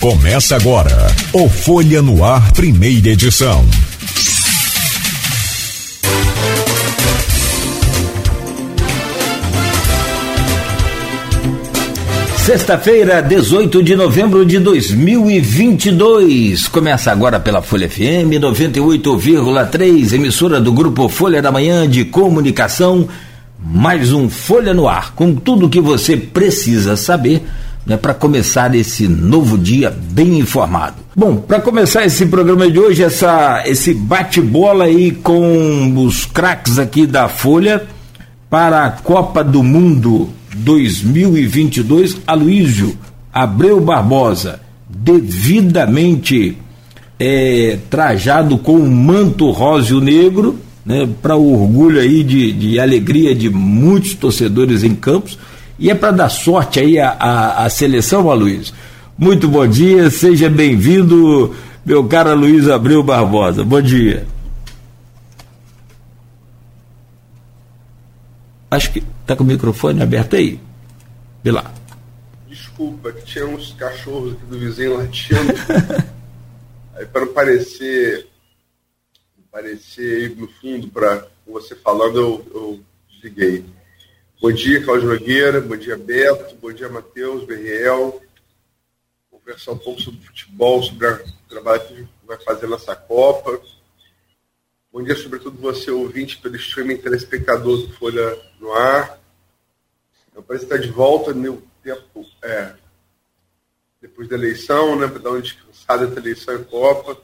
Começa agora o Folha no Ar, primeira edição. Sexta-feira, 18 de novembro de 2022. Começa agora pela Folha FM 98,3, emissora do grupo Folha da Manhã de Comunicação. Mais um Folha no Ar, com tudo o que você precisa saber né, para começar esse novo dia bem informado. Bom, para começar esse programa de hoje, essa, esse bate-bola aí com os craques aqui da Folha para a Copa do Mundo 2022, Aloísio Abreu Barbosa, devidamente é, trajado com um manto róseo negro, né, para o orgulho aí de, de alegria de muitos torcedores em Campos, e é para dar sorte aí a, a, seleção, Aloysio. Muito bom dia, seja bem-vindo, meu caro Luiz Abreu Barbosa. Bom dia. Acho que tá com o microfone aberto aí. Vê lá. Desculpa, que tinha uns cachorros aqui do vizinho latindo. aí para não parecer parecer aí no fundo para você falando, eu, eu desliguei. Bom dia, Cláudio Nogueira, bom dia, Beto, bom dia, Matheus, Berriel. Conversar um pouco sobre futebol, sobre o trabalho que vai fazer nessa Copa. Bom dia, sobretudo você, ouvinte, pelo streaming telespectador do Folha no Ar. Eu parece estar de volta no tempo, é, depois da eleição, né, para dar uma descansada entre eleição e Copa.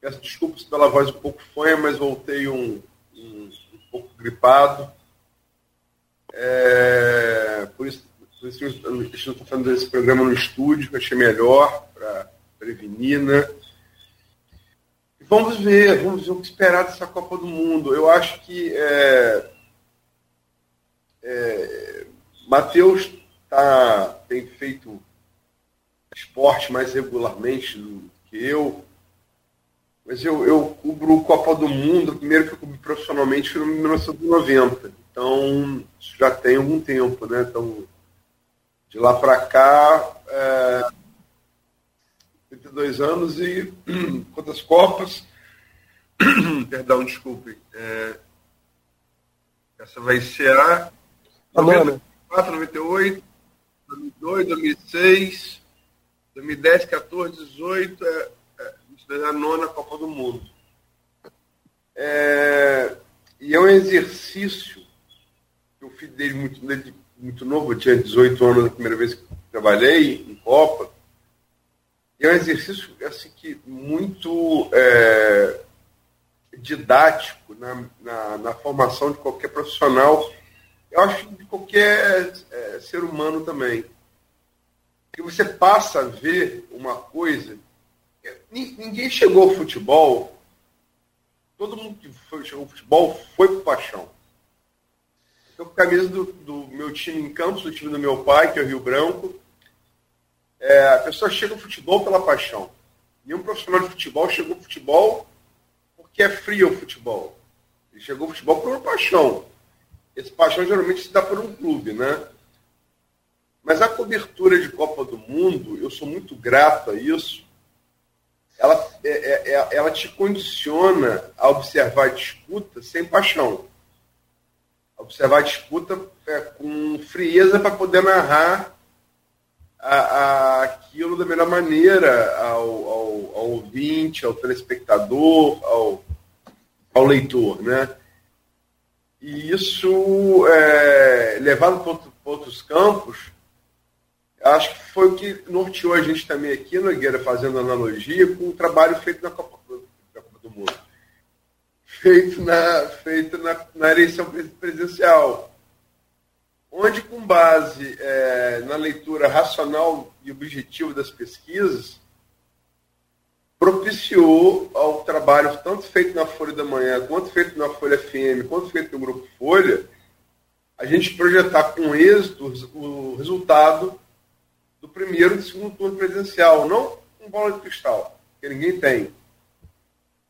Peço desculpas pela voz um pouco fanha, mas voltei um, um, um pouco gripado. É, por isso, por isso a gente está fazendo esse programa no estúdio, que eu achei melhor para prevenir, né? Vamos ver, vamos ver o que esperar dessa Copa do Mundo. Eu acho que é, é, Matheus tá, tem feito esporte mais regularmente do que eu, mas eu, eu cubro Copa do Mundo, primeiro que eu cubro profissionalmente foi em 1990. Então, isso já tem algum tempo, né? Então, de lá para cá, é, 32 anos e quantas Copas? Perdão, desculpe. É, essa vai ser a 94, 98, 2002, 2006, 2010, 14, 18, é, é, a nona Copa do Mundo. É, e é um exercício eu fiz desde muito, muito novo, eu tinha 18 anos na primeira vez que trabalhei em Copa é um exercício assim, que muito é, didático na, na, na, formação de qualquer profissional, eu acho de qualquer é, ser humano também. Que você passa a ver uma coisa. Ninguém chegou ao futebol, todo mundo que foi, chegou ao futebol foi por paixão. Estou com a camisa do, do meu time em Campos, do time do meu pai, que é o Rio Branco é, a pessoa chega ao futebol pela paixão. Nenhum profissional de futebol chegou ao futebol porque é frio o futebol. Ele chegou ao futebol por uma paixão. Esse paixão geralmente se dá por um clube, né? Mas a cobertura de Copa do Mundo, eu sou muito grato a isso. Ela, é, é, é ela te condiciona a observar a disputa sem paixão. Observar a disputa é, com frieza para poder narrar a, a, aquilo da melhor maneira ao, ao, ao, ouvinte, ao telespectador, ao, ao leitor, né? E isso, é, levado para outros campos, acho que foi o que norteou a gente também aqui, Nogueira, fazendo analogia com o trabalho feito na Copa, na Copa do Mundo. Feito na, feito na, na eleição presidencial onde, com base é, na leitura racional e objetiva das pesquisas, propiciou ao trabalho tanto feito na Folha da Manhã, quanto feito na Folha FM, quanto feito no Grupo Folha, a gente projetar com êxito o resultado do primeiro e do segundo turno presidencial, não com bola de cristal, que ninguém tem.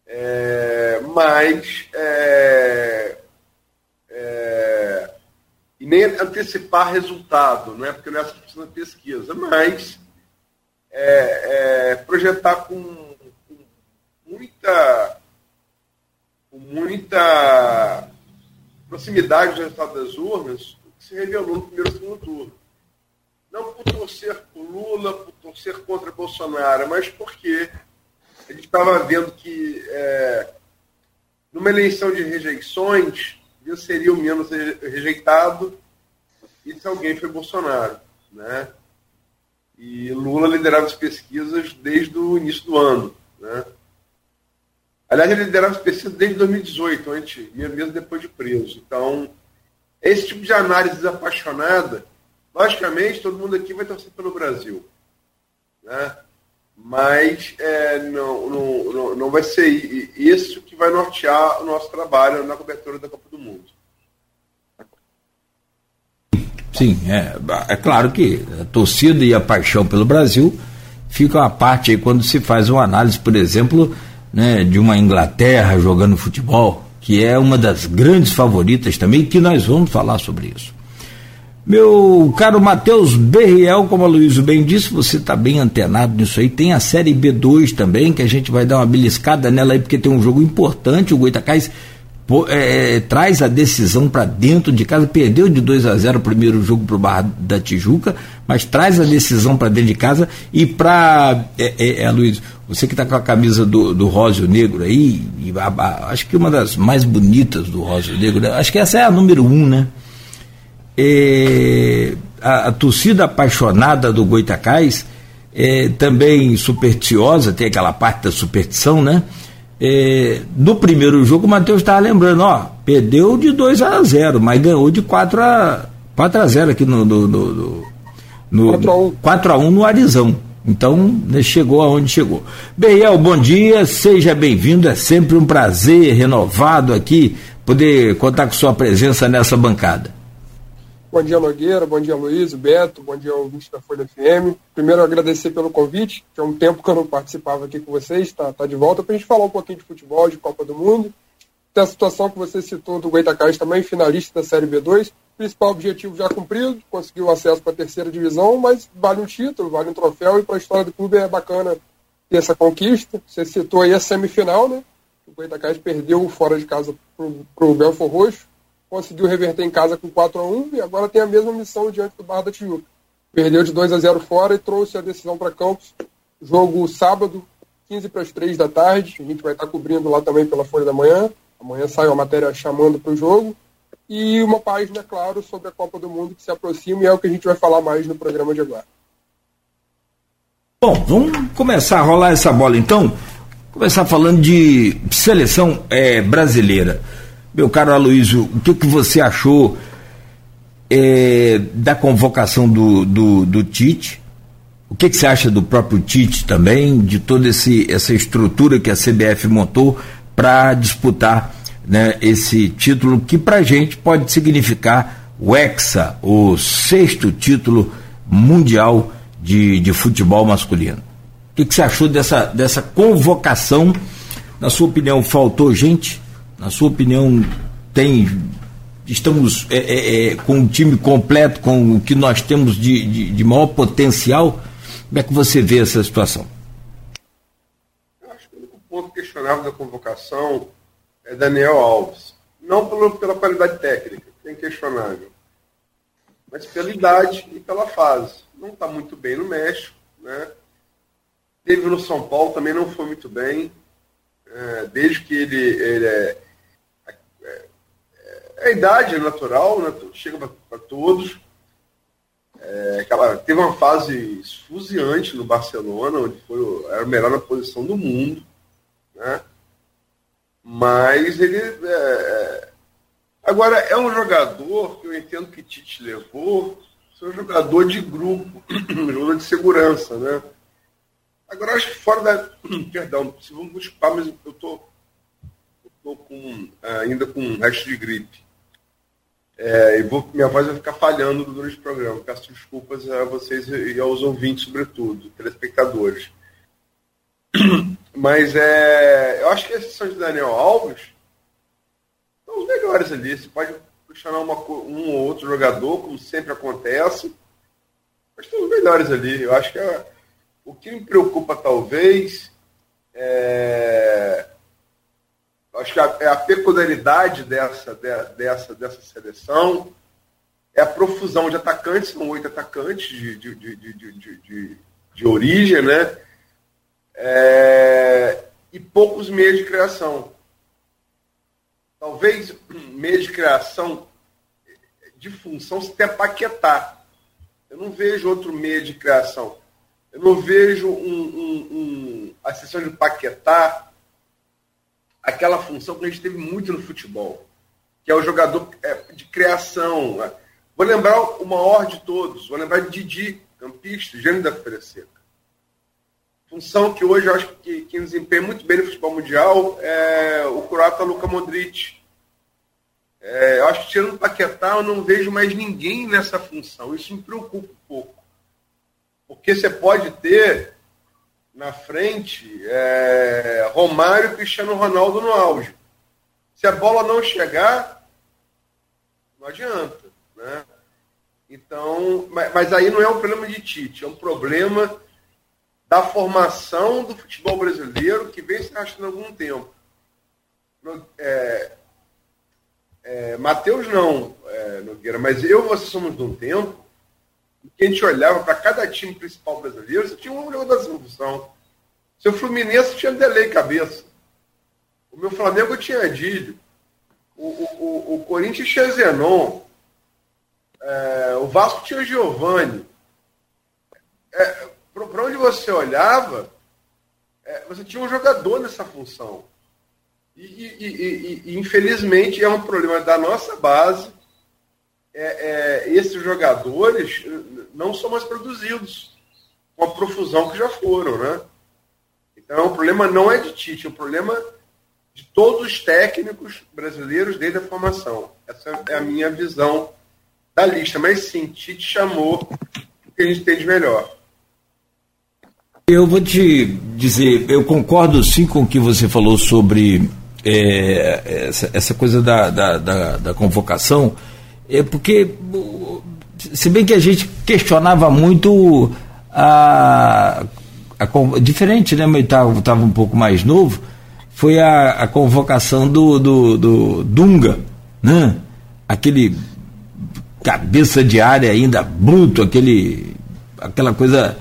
É, mas é, é, e nem antecipar resultado, não é porque não é essa pesquisa, mas é, é, projetar com, com, muita com muita proximidade do resultado das urnas o que se revelou no primeiro segundo turno. Não por torcer por Lula, por torcer contra Bolsonaro, mas porque a gente estava vendo que é, numa eleição de rejeições, eu seria o menos rejeitado e se alguém foi Bolsonaro. Né? E Lula liderava as pesquisas desde o início do ano. Né? Aliás, ele liderava as pesquisas desde 2018, antes, mesmo depois de preso. Então, esse tipo de análise desapaixonada, logicamente, todo mundo aqui vai torcer pelo Brasil. Né? Mas é, não, não, não, vai ser isso que vai nortear o nosso trabalho na cobertura da Copa do Mundo. Sim, é, é claro que a torcida e a paixão pelo Brasil ficam à parte aí quando se faz uma análise, por exemplo, né, de uma Inglaterra jogando futebol, que é uma das grandes favoritas também, que nós vamos falar sobre isso. Meu caro Matheus Berriel, como a Luísa bem disse, você está bem antenado nisso aí. Tem a Série B2 também, que a gente vai dar uma beliscada nela aí, porque tem um jogo importante. O Goitacás é, traz a decisão para dentro de casa, perdeu de 2 a 0 o primeiro jogo para o Barra da Tijuca, mas traz a decisão para dentro de casa e para. É, é, é, Luiz, você que está com a camisa do, do Rósio Negro aí, a, a, acho que uma das mais bonitas do Rósio Negro, né? acho que essa é a número um, né? É, a, a, torcida apaixonada do Goitacás, é, também supersticiosa, tem aquela parte da superstição, né? é, do primeiro jogo, o Matheus estava lembrando, ó, perdeu de 2 a 0, mas ganhou de 4 a 4 a 0 aqui no, no, no, no 4 a 1, 4 a 1 no Arizão. Então, né, chegou aonde chegou. Beiel, bom dia, seja bem-vindo. É sempre um prazer renovado aqui poder contar com sua presença nessa bancada. Bom dia, Nogueira. Bom dia, Luiz, Beto. Bom dia, ouvinte da Folha FM. Primeiro, agradecer pelo convite, que é um tempo que eu não participava aqui com vocês. Está tá de volta para a gente falar um pouquinho de futebol, de Copa do Mundo. Tem a situação que você citou do Goitacás também, finalista da Série B2. Principal objetivo já cumprido, conseguiu acesso para a terceira divisão, mas vale um título, vale um troféu e para a história do clube é bacana ter essa conquista. Você citou aí a semifinal, né? O Goitacás perdeu fora de casa para o Belfor Roxo conseguiu reverter em casa com 4 a 1 e agora tem a mesma missão diante do Barra da Tijuca. Perdeu de 2 a 0 fora e trouxe a decisão para Campos. Jogo sábado, 15 para as 3 da tarde. A gente vai estar cobrindo lá também pela Folha da Manhã. Amanhã sai uma matéria chamando para o jogo. E uma página, claro, sobre a Copa do Mundo que se aproxima e é o que a gente vai falar mais no programa de agora. Bom, vamos começar a rolar essa bola então. Começar falando de seleção é, brasileira. Meu caro Aloysio, o que, que você achou é, da convocação do, do, do, Tite? O que, que você acha do próprio Tite também, de toda esse, essa estrutura que a CBF montou para disputar né, esse título que para a gente pode significar o Hexa, o sexto título mundial de, de futebol masculino? O que, que você achou dessa, dessa convocação? Na sua opinião, faltou gente? Na sua opinião, tem estamos é, é, é, com um time completo, com o que nós temos de, de, de, maior potencial? Como é que você vê essa situação? Eu acho que o único ponto questionável da convocação é Daniel Alves. Não pela, pela qualidade técnica, que é inquestionável, mas pela idade e pela fase. Não está muito bem no México, né? Teve no São Paulo, também não foi muito bem. É, desde que ele, ele é a idade natural, né? chega para todos. É, teve uma fase esfuziante no Barcelona, onde foi, era o melhor posição do mundo. Né? Mas ele. É, é, agora, é um jogador que eu entendo que Tite levou, é um jogador de grupo, jogador de segurança. Né? Agora, acho que fora da. Perdão, se vamos buscar, mas eu tô, tô com, ainda com resto de gripe. É, e vou, minha voz vai ficar falhando durante o programa. Peço desculpas a vocês e aos ouvintes, sobretudo, telespectadores. Mas é, eu acho que a exceção de Daniel Alves são os melhores ali. Você pode questionar uma, um ou outro jogador, como sempre acontece, mas são os melhores ali. Eu acho que é, O que me preocupa, talvez, é, acho que a, é a peculiaridade dessa, de, dessa, dessa seleção é a profusão de atacantes, são oito atacantes de, de, de, de, de, de origem, né? É, e poucos meios de criação. Talvez meio de criação de função se tenha Paquetá. Eu não vejo outro meio de criação. Eu não vejo um, um, um, a sessão de Paquetá, aquela função que a gente teve muito no futebol, que é o jogador é, de criação. Vou lembrar o maior de todos, vou lembrar de Didi, campista, gênio da Feira Seca. Função que hoje eu acho que quem desempenha muito bem no futebol mundial é o croata Luka Modric. É, eu acho que tirando o Paquetá, eu não vejo mais ninguém nessa função. Isso me preocupa um pouco. Porque você pode ter na frente é, Romário e Cristiano Ronaldo no auge. Se a bola não chegar, não adianta. Né? Então, mas, mas aí não é um problema de Tite, é um problema da formação do futebol brasileiro que vem se arrastando algum tempo. É, é, Matheus não, é, Nogueira, mas eu e você somos de um tempo que a gente olhava para cada time principal brasileiro, você tinha um jogador da função. Seu Fluminense tinha delay cabeça. O meu Flamengo tinha Adílio. O, o, o, Corinthians tinha Zenon. É, o Vasco tinha Giovanni. É, para onde você olhava, é, você tinha um jogador nessa função. E, e, e, e, infelizmente é um problema da nossa base. É, é, esses jogadores não são mais produzidos com a profusão que já foram, né? Então o problema não é de Tite, é um problema de todos os técnicos brasileiros desde a formação. Essa é a minha visão da lista. Mas sim, Tite chamou o que a gente tem de melhor. Eu vou te dizer, eu concordo sim com o que você falou sobre é, essa, essa, coisa da, da, da, da, convocação, é porque, se bem que a gente questionava muito a. a diferente, né? Mas estava um pouco mais novo, foi a, a convocação do, do, do Dunga, né? Aquele cabeça de área ainda bruto, aquele, aquela coisa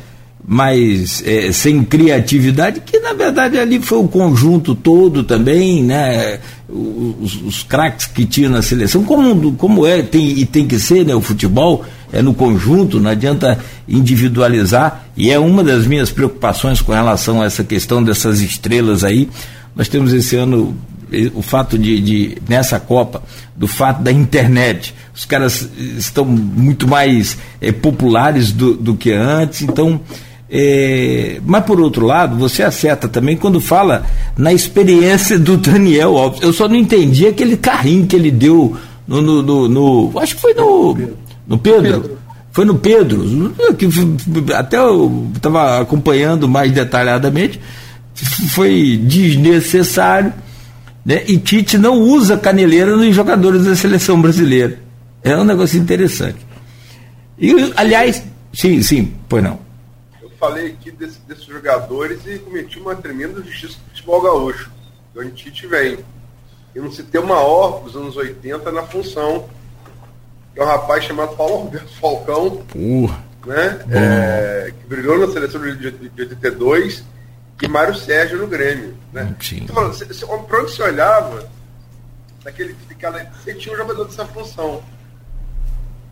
mais é, sem criatividade, que na verdade ali foi o conjunto todo também, né? Os, os craques que tinha na seleção, como, como é tem, e tem que ser, né? O futebol é no conjunto, não adianta individualizar, e é uma das minhas preocupações com relação a essa questão dessas estrelas aí. Nós temos esse ano o fato de, de, nessa Copa, do fato da internet, os caras estão muito mais é, populares do, do que antes, então é, mas por outro lado, você acerta também quando fala na experiência do Daniel Alves. Eu só não entendi aquele carrinho que ele deu no. no, no, no acho que foi no. No Pedro. Pedro. Foi no Pedro. Que até eu estava acompanhando mais detalhadamente. Foi desnecessário. Né? E Tite não usa caneleira nos jogadores da seleção brasileira. É um negócio interessante. E, aliás, sim, sim, pois não falei aqui desse, desses jogadores e cometi uma tremenda justiça do futebol gaúcho, de onde Tite vem. E não se tem uma hora dos anos 80 na função, que é um rapaz chamado Paulo Roberto Falcão, uh, né? É, que brilhou na seleção de, de, de 82 e Mário Sérgio no Grêmio. Né? Então, se, se, pra onde você olhava, daquele, daquela, você tinha um jogador dessa função.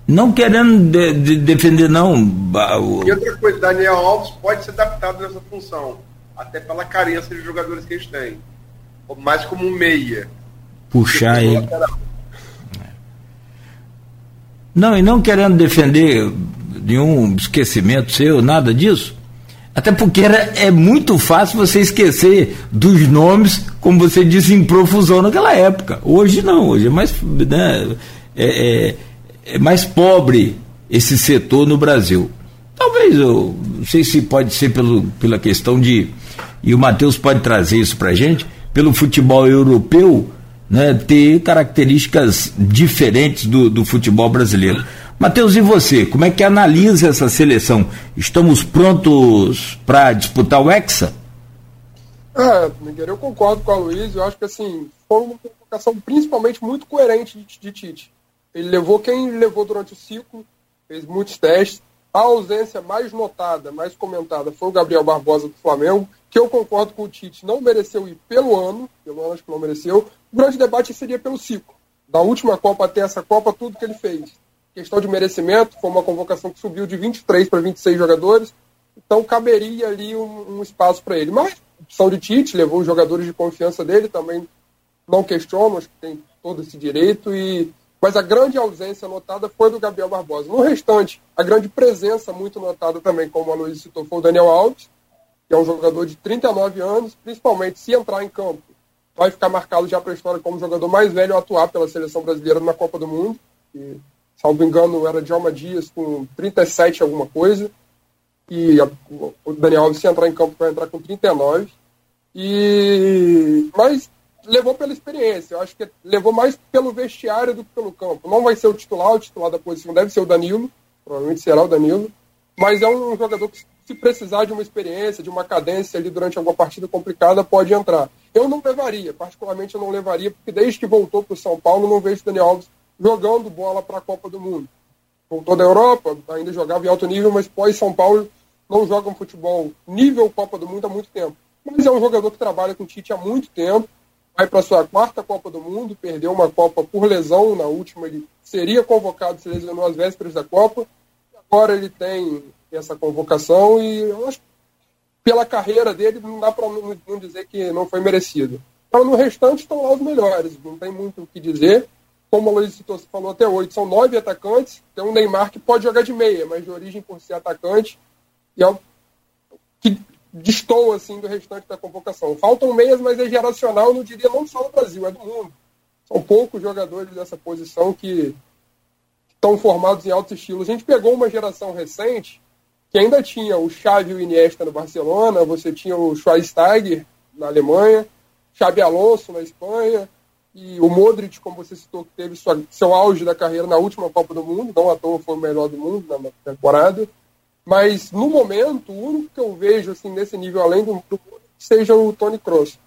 Não querendo de, de defender, não. E outra coisa, Daniel Alves pode ser adaptado nessa função, até pela carência de jogadores que eles têm. Mais como um meia. Puxar ele. Não, e não querendo defender nenhum esquecimento seu, nada disso. Até porque era, é muito fácil você esquecer dos nomes, como você disse, em profusão naquela época. Hoje não, hoje é mais. Né, é, é, é mais pobre esse setor no Brasil. Talvez, eu não sei se pode ser pelo, pela questão de, e o Matheus pode trazer isso para gente, pelo futebol europeu né, ter características diferentes do, do futebol brasileiro. Matheus, e você? Como é que analisa essa seleção? Estamos prontos para disputar o Hexa? É, Miguel, eu concordo com a Luiz. Eu acho que assim, foi uma convocação principalmente muito coerente de, de Tite. Ele levou quem levou durante o ciclo, fez muitos testes. A ausência mais notada, mais comentada, foi o Gabriel Barbosa do Flamengo, que eu concordo com o Tite, não mereceu ir pelo ano, pelo ano acho que não mereceu. O grande debate seria pelo ciclo. Da última Copa até essa Copa, tudo que ele fez. Questão de merecimento, foi uma convocação que subiu de 23 para 26 jogadores, então caberia ali um, um espaço para ele. Mas, opção de Tite, levou os jogadores de confiança dele, também não questiono, acho que tem todo esse direito e mas a grande ausência notada foi do Gabriel Barbosa. No restante, a grande presença muito notada também, como a Luiz citou, foi o Daniel Alves, que é um jogador de 39 anos, principalmente se entrar em campo, vai ficar marcado já para a história como o jogador mais velho a atuar pela seleção brasileira na Copa do Mundo. E, salvo engano, era Djalma Dias com 37 alguma coisa. E a, o Daniel Alves, se entrar em campo, vai entrar com 39. E, mas levou pela experiência. Eu acho que levou mais pelo vestiário do que pelo campo. Não vai ser o titular, o titular da posição deve ser o Danilo, provavelmente será o Danilo, mas é um jogador que, se precisar de uma experiência, de uma cadência ali durante alguma partida complicada, pode entrar. Eu não levaria, particularmente eu não levaria, porque desde que voltou para o São Paulo, não vejo o Daniel Alves jogando bola para a Copa do Mundo. Voltou da Europa, ainda jogava em alto nível, mas pós-São Paulo não joga um futebol nível Copa do Mundo há muito tempo. Mas é um jogador que trabalha com o Tite há muito tempo, vai para sua quarta Copa do Mundo, perdeu uma Copa por lesão, na última ele seria convocado, se lesionou às vésperas da Copa, agora ele tem essa convocação e eu acho pela carreira dele não dá para não, não, dizer que não foi merecido. Então, no restante estão lá os melhores, não tem muito o que dizer. Como o Luiz falou até oito, são nove atacantes, tem um Neymar que pode jogar de meia, mas de origem por ser atacante, e é o que destoa assim, do restante da convocação. Faltam meias, mas é geracional, não diria não só no Brasil, é do mundo. São poucos jogadores dessa posição que estão formados em alto estilo. A gente pegou uma geração recente que ainda tinha o Xavi e o Iniesta no Barcelona, você tinha o Schweinsteiger na Alemanha, Xabi Alonso na Espanha, e o Modric, como você citou, que teve sua, seu auge da carreira na última Copa do Mundo, não à toa foi o melhor do mundo na temporada. Mas no momento, o único que eu vejo assim nesse nível além do, do seja o Tony Kroos,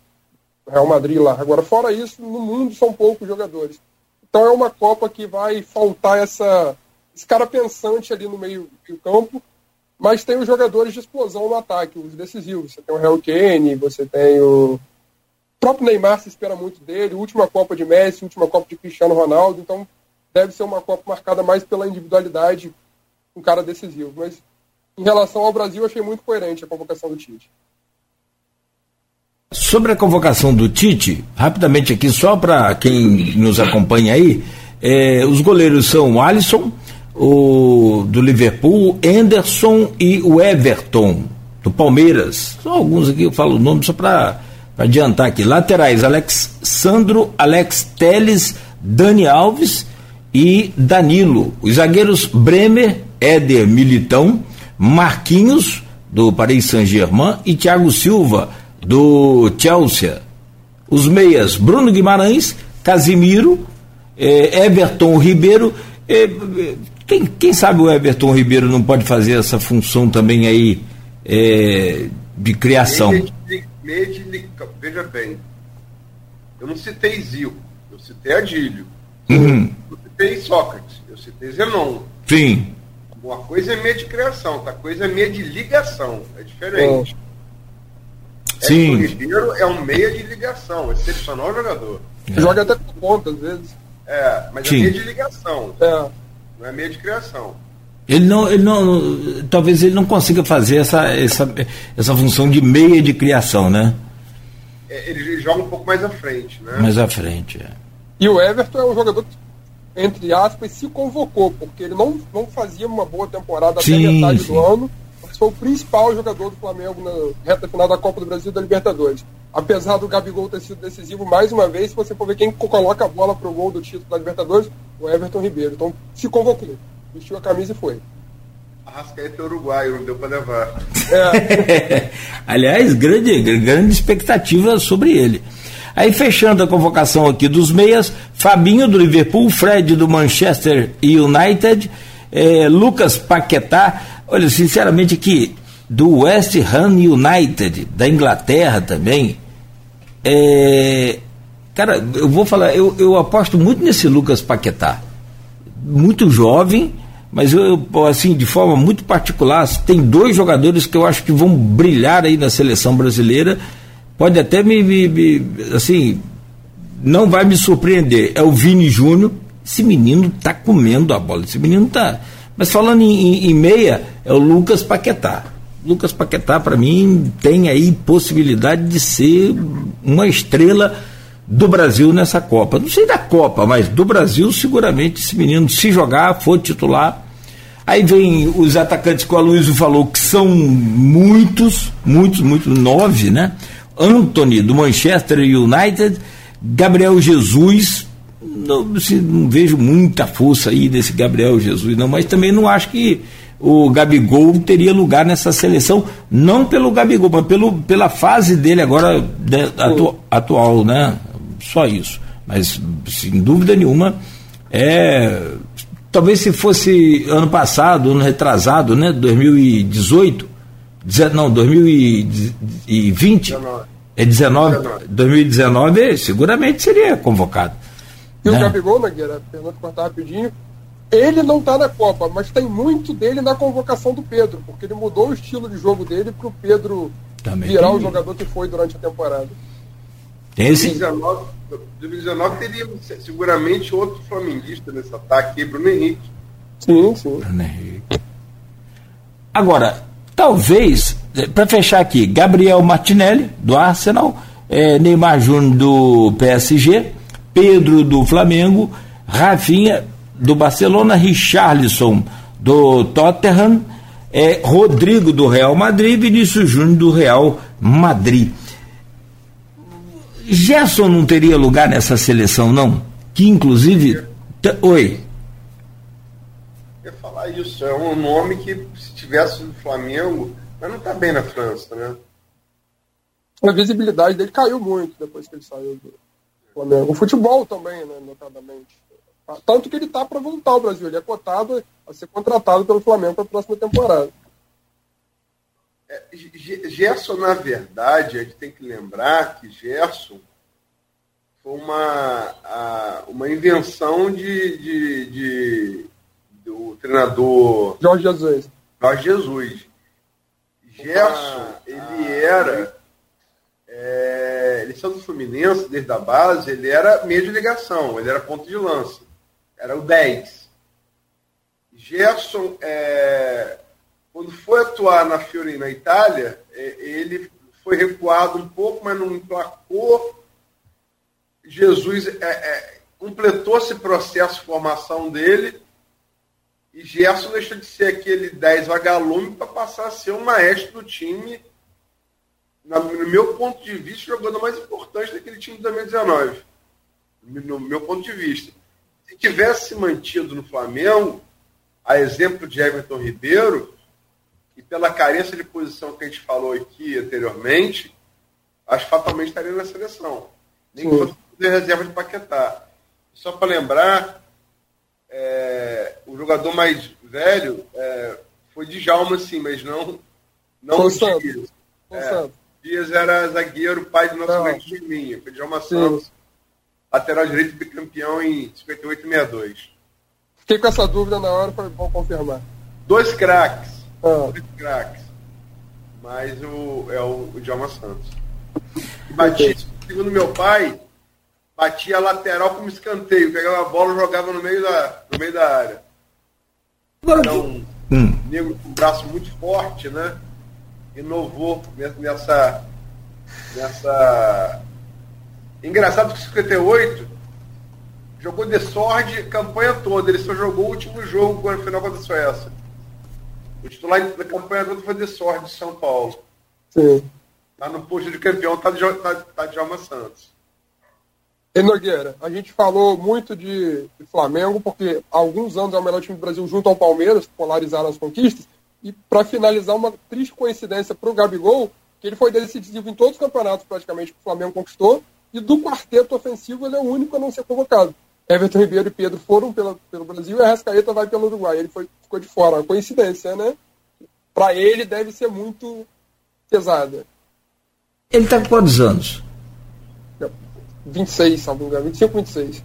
Real Madrid lá. Agora, fora isso, no mundo são poucos jogadores. Então é uma Copa que vai faltar essa, esse cara pensante ali no meio do campo, mas tem os jogadores de explosão no ataque, os decisivos. Você tem o Harry Kane, você tem o... o próprio Neymar se espera muito dele, última Copa de Messi, última Copa de Cristiano Ronaldo, então deve ser uma Copa marcada mais pela individualidade, um cara decisivo. Mas em relação ao Brasil, achei muito coerente a convocação do Tite. Sobre a convocação do Tite, rapidamente aqui, só para quem nos acompanha aí, é, os goleiros são o Alisson, o do Liverpool, Anderson e o Everton, do Palmeiras. Só alguns aqui, eu falo o nome só para adiantar aqui. Laterais, Alex Sandro, Alex Teles, Dani Alves e Danilo. Os zagueiros Bremer, Éder Militão, Marquinhos, do Paris Saint-Germain, e Thiago Silva, do Chelsea. Os meias, Bruno Guimarães, Casimiro, eh, Everton Ribeiro. Eh, quem, quem, sabe o Everton Ribeiro não pode fazer essa função também aí eh, de criação? De, veja bem, eu não citei Zico, eu citei Adílio. Uhum. Eu citei Sócrates, eu citei Zenon. Sim. Uma coisa é meia de criação, outra coisa é meia de ligação. É diferente. É. Sim. O Ribeiro é um meia de ligação, excepcional jogador. É. Joga até com ponta, às vezes. É, mas é Sim. é meia de ligação. É. Não é meia de criação. Ele não, ele não, talvez ele não consiga fazer essa, essa, essa função de meia de criação, né? É, ele joga um pouco mais à frente, né? Mais à frente, é. E o Everton é um jogador que entre aspas, se convocou, porque ele não, não fazia uma boa temporada sim, até metade sim. do ano, mas foi o principal jogador do Flamengo na reta final da Copa do Brasil e da Libertadores. Apesar do Gabigol ter sido decisivo mais uma vez, se você for ver quem coloca a bola pro gol do título da Libertadores, o Everton Ribeiro. Então se convocou, vestiu a camisa e foi. Arrascaeta é uruguaio, não deu para levar. É. Aliás, grande, grande expectativa sobre ele. Aí fechando a convocação aqui dos meias, Fabinho do Liverpool, Fred do Manchester United, É, Lucas Paquetá, olha, sinceramente que do West Ham United, da Inglaterra também, é, cara, eu vou falar, eu, eu aposto muito nesse Lucas Paquetá. Muito jovem, mas eu, assim, de forma muito particular, tem dois jogadores que eu acho que vão brilhar aí na seleção brasileira. Pode até me, me, me assim, não vai me surpreender. É o Vini Júnior. Esse menino tá comendo a bola. Esse menino tá. Mas falando em, em, em meia, é o Lucas Paquetá. Lucas Paquetá, para mim, tem aí possibilidade de ser uma estrela do Brasil nessa Copa. Não sei da Copa, mas do Brasil, seguramente, esse menino, se jogar, for titular. Aí vem os atacantes que o Aloysio falou, que são muitos, muitos, muitos, nove, né? Anthony, do Manchester United, Gabriel Jesus, não, não vejo muita força aí desse Gabriel Jesus, não, mas também não acho que o Gabigol teria lugar nessa seleção, não pelo Gabigol, mas pelo, pela fase dele agora de, atu, atual, né? Só isso. Mas, sem dúvida nenhuma, é. Talvez se fosse ano passado, ano retrasado, né? 2018, não, 2020. 19. É 19, 19. 2019, seguramente seria convocado. E né? o Gabigol, Nagueira, pergunta cortar rapidinho, ele não está na Copa, mas tem muito dele na convocação do Pedro, porque ele mudou o estilo de jogo dele para o Pedro Também virar tem... o jogador que foi durante a temporada. Tem esse... 2019, 2019 teria seguramente outro flamenguista nesse ataque, Bruno Henrique. Sim, sim. Bruno Henrique. Agora, talvez, eh, para fechar aqui, Gabriel Martinelli, do Arsenal, é, Neymar Júnior do PSG, Pedro do Flamengo, Rafinha do Barcelona, Richarlison do Tottenham, é, Rodrigo do Real Madrid, Vinícius Júnior do Real Madrid. Gerson não teria lugar nessa seleção, não? Que inclusive. Oi. Falar isso, é um nome que se tivesse no Flamengo, mas não está bem na França, né? A visibilidade dele caiu muito depois que ele saiu do Flamengo. O futebol também, né, notadamente. Tanto que ele está para voltar ao Brasil. Ele é cotado a ser contratado pelo Flamengo para a próxima temporada. É, Gerson, na verdade, a gente tem que lembrar que Gerson foi uma, a, uma invenção de, de, de, do treinador Jorge Jesus. Jorge Jesus. Gerson, ele era. É, ele saiu do Fluminense desde a base, ele era meio de ligação, ele era ponto de lança era o 10. Gerson, é, quando foi atuar na Fiorentina, na Itália, é, ele foi recuado um pouco, mas não emplacou. Jesus é, é, completou esse processo de formação dele e Gerson deixou de ser aquele 10 vagalume para passar a ser o maestro do time, no meu ponto de vista, o jogador mais importante daquele time de 2019. No meu ponto de vista se tivesse mantido no Flamengo, a exemplo de Everton Ribeiro, e pela carência de posição que a gente falou aqui anteriormente, acho que fatalmente estaria na seleção. Nem que fosse reserva de Paquetá. Só para lembrar, é, o jogador mais velho é, foi de Jalma, sim, mas não, não Dias. É, Dias era zagueiro, pai do nosso grande foi de Jalma Santos lateral direito bicampeão em 58 e 62. Fiquei com essa dúvida na hora, foi bom confirmar. Dois craques. Ah. Dois craques. Mas o, é o, o Djalma Santos. Batia, segundo meu pai, batia a lateral como escanteio, pegava a bola e jogava no meio da, no meio da área. Um hum. negro com um braço muito forte, né? Inovou nessa, nessa Engraçado que 58 jogou de sorte campanha toda. Ele só jogou o último jogo no final contra a Suécia. O titular da campanha toda foi de sorte de São Paulo. Sim. Tá no posto de campeão, tá de, tá, tá de Alma Santos. E Nogueira, a gente falou muito de, de, Flamengo, porque há alguns anos é o melhor time do Brasil junto ao Palmeiras, polarizaram as conquistas. E para finalizar, uma triste coincidência para o Gabigol, que ele foi decisivo em todos os campeonatos praticamente que o Flamengo conquistou, e do quarteto ofensivo, ele é o único a não ser convocado. Everton Ribeiro e Pedro foram pela, pelo Brasil e a Rascaeta vai pelo Uruguai. Ele foi ficou de fora. Coincidência, né? Para ele deve ser muito pesada. Ele está com quantos anos? 26, salvo engano. 25, 26.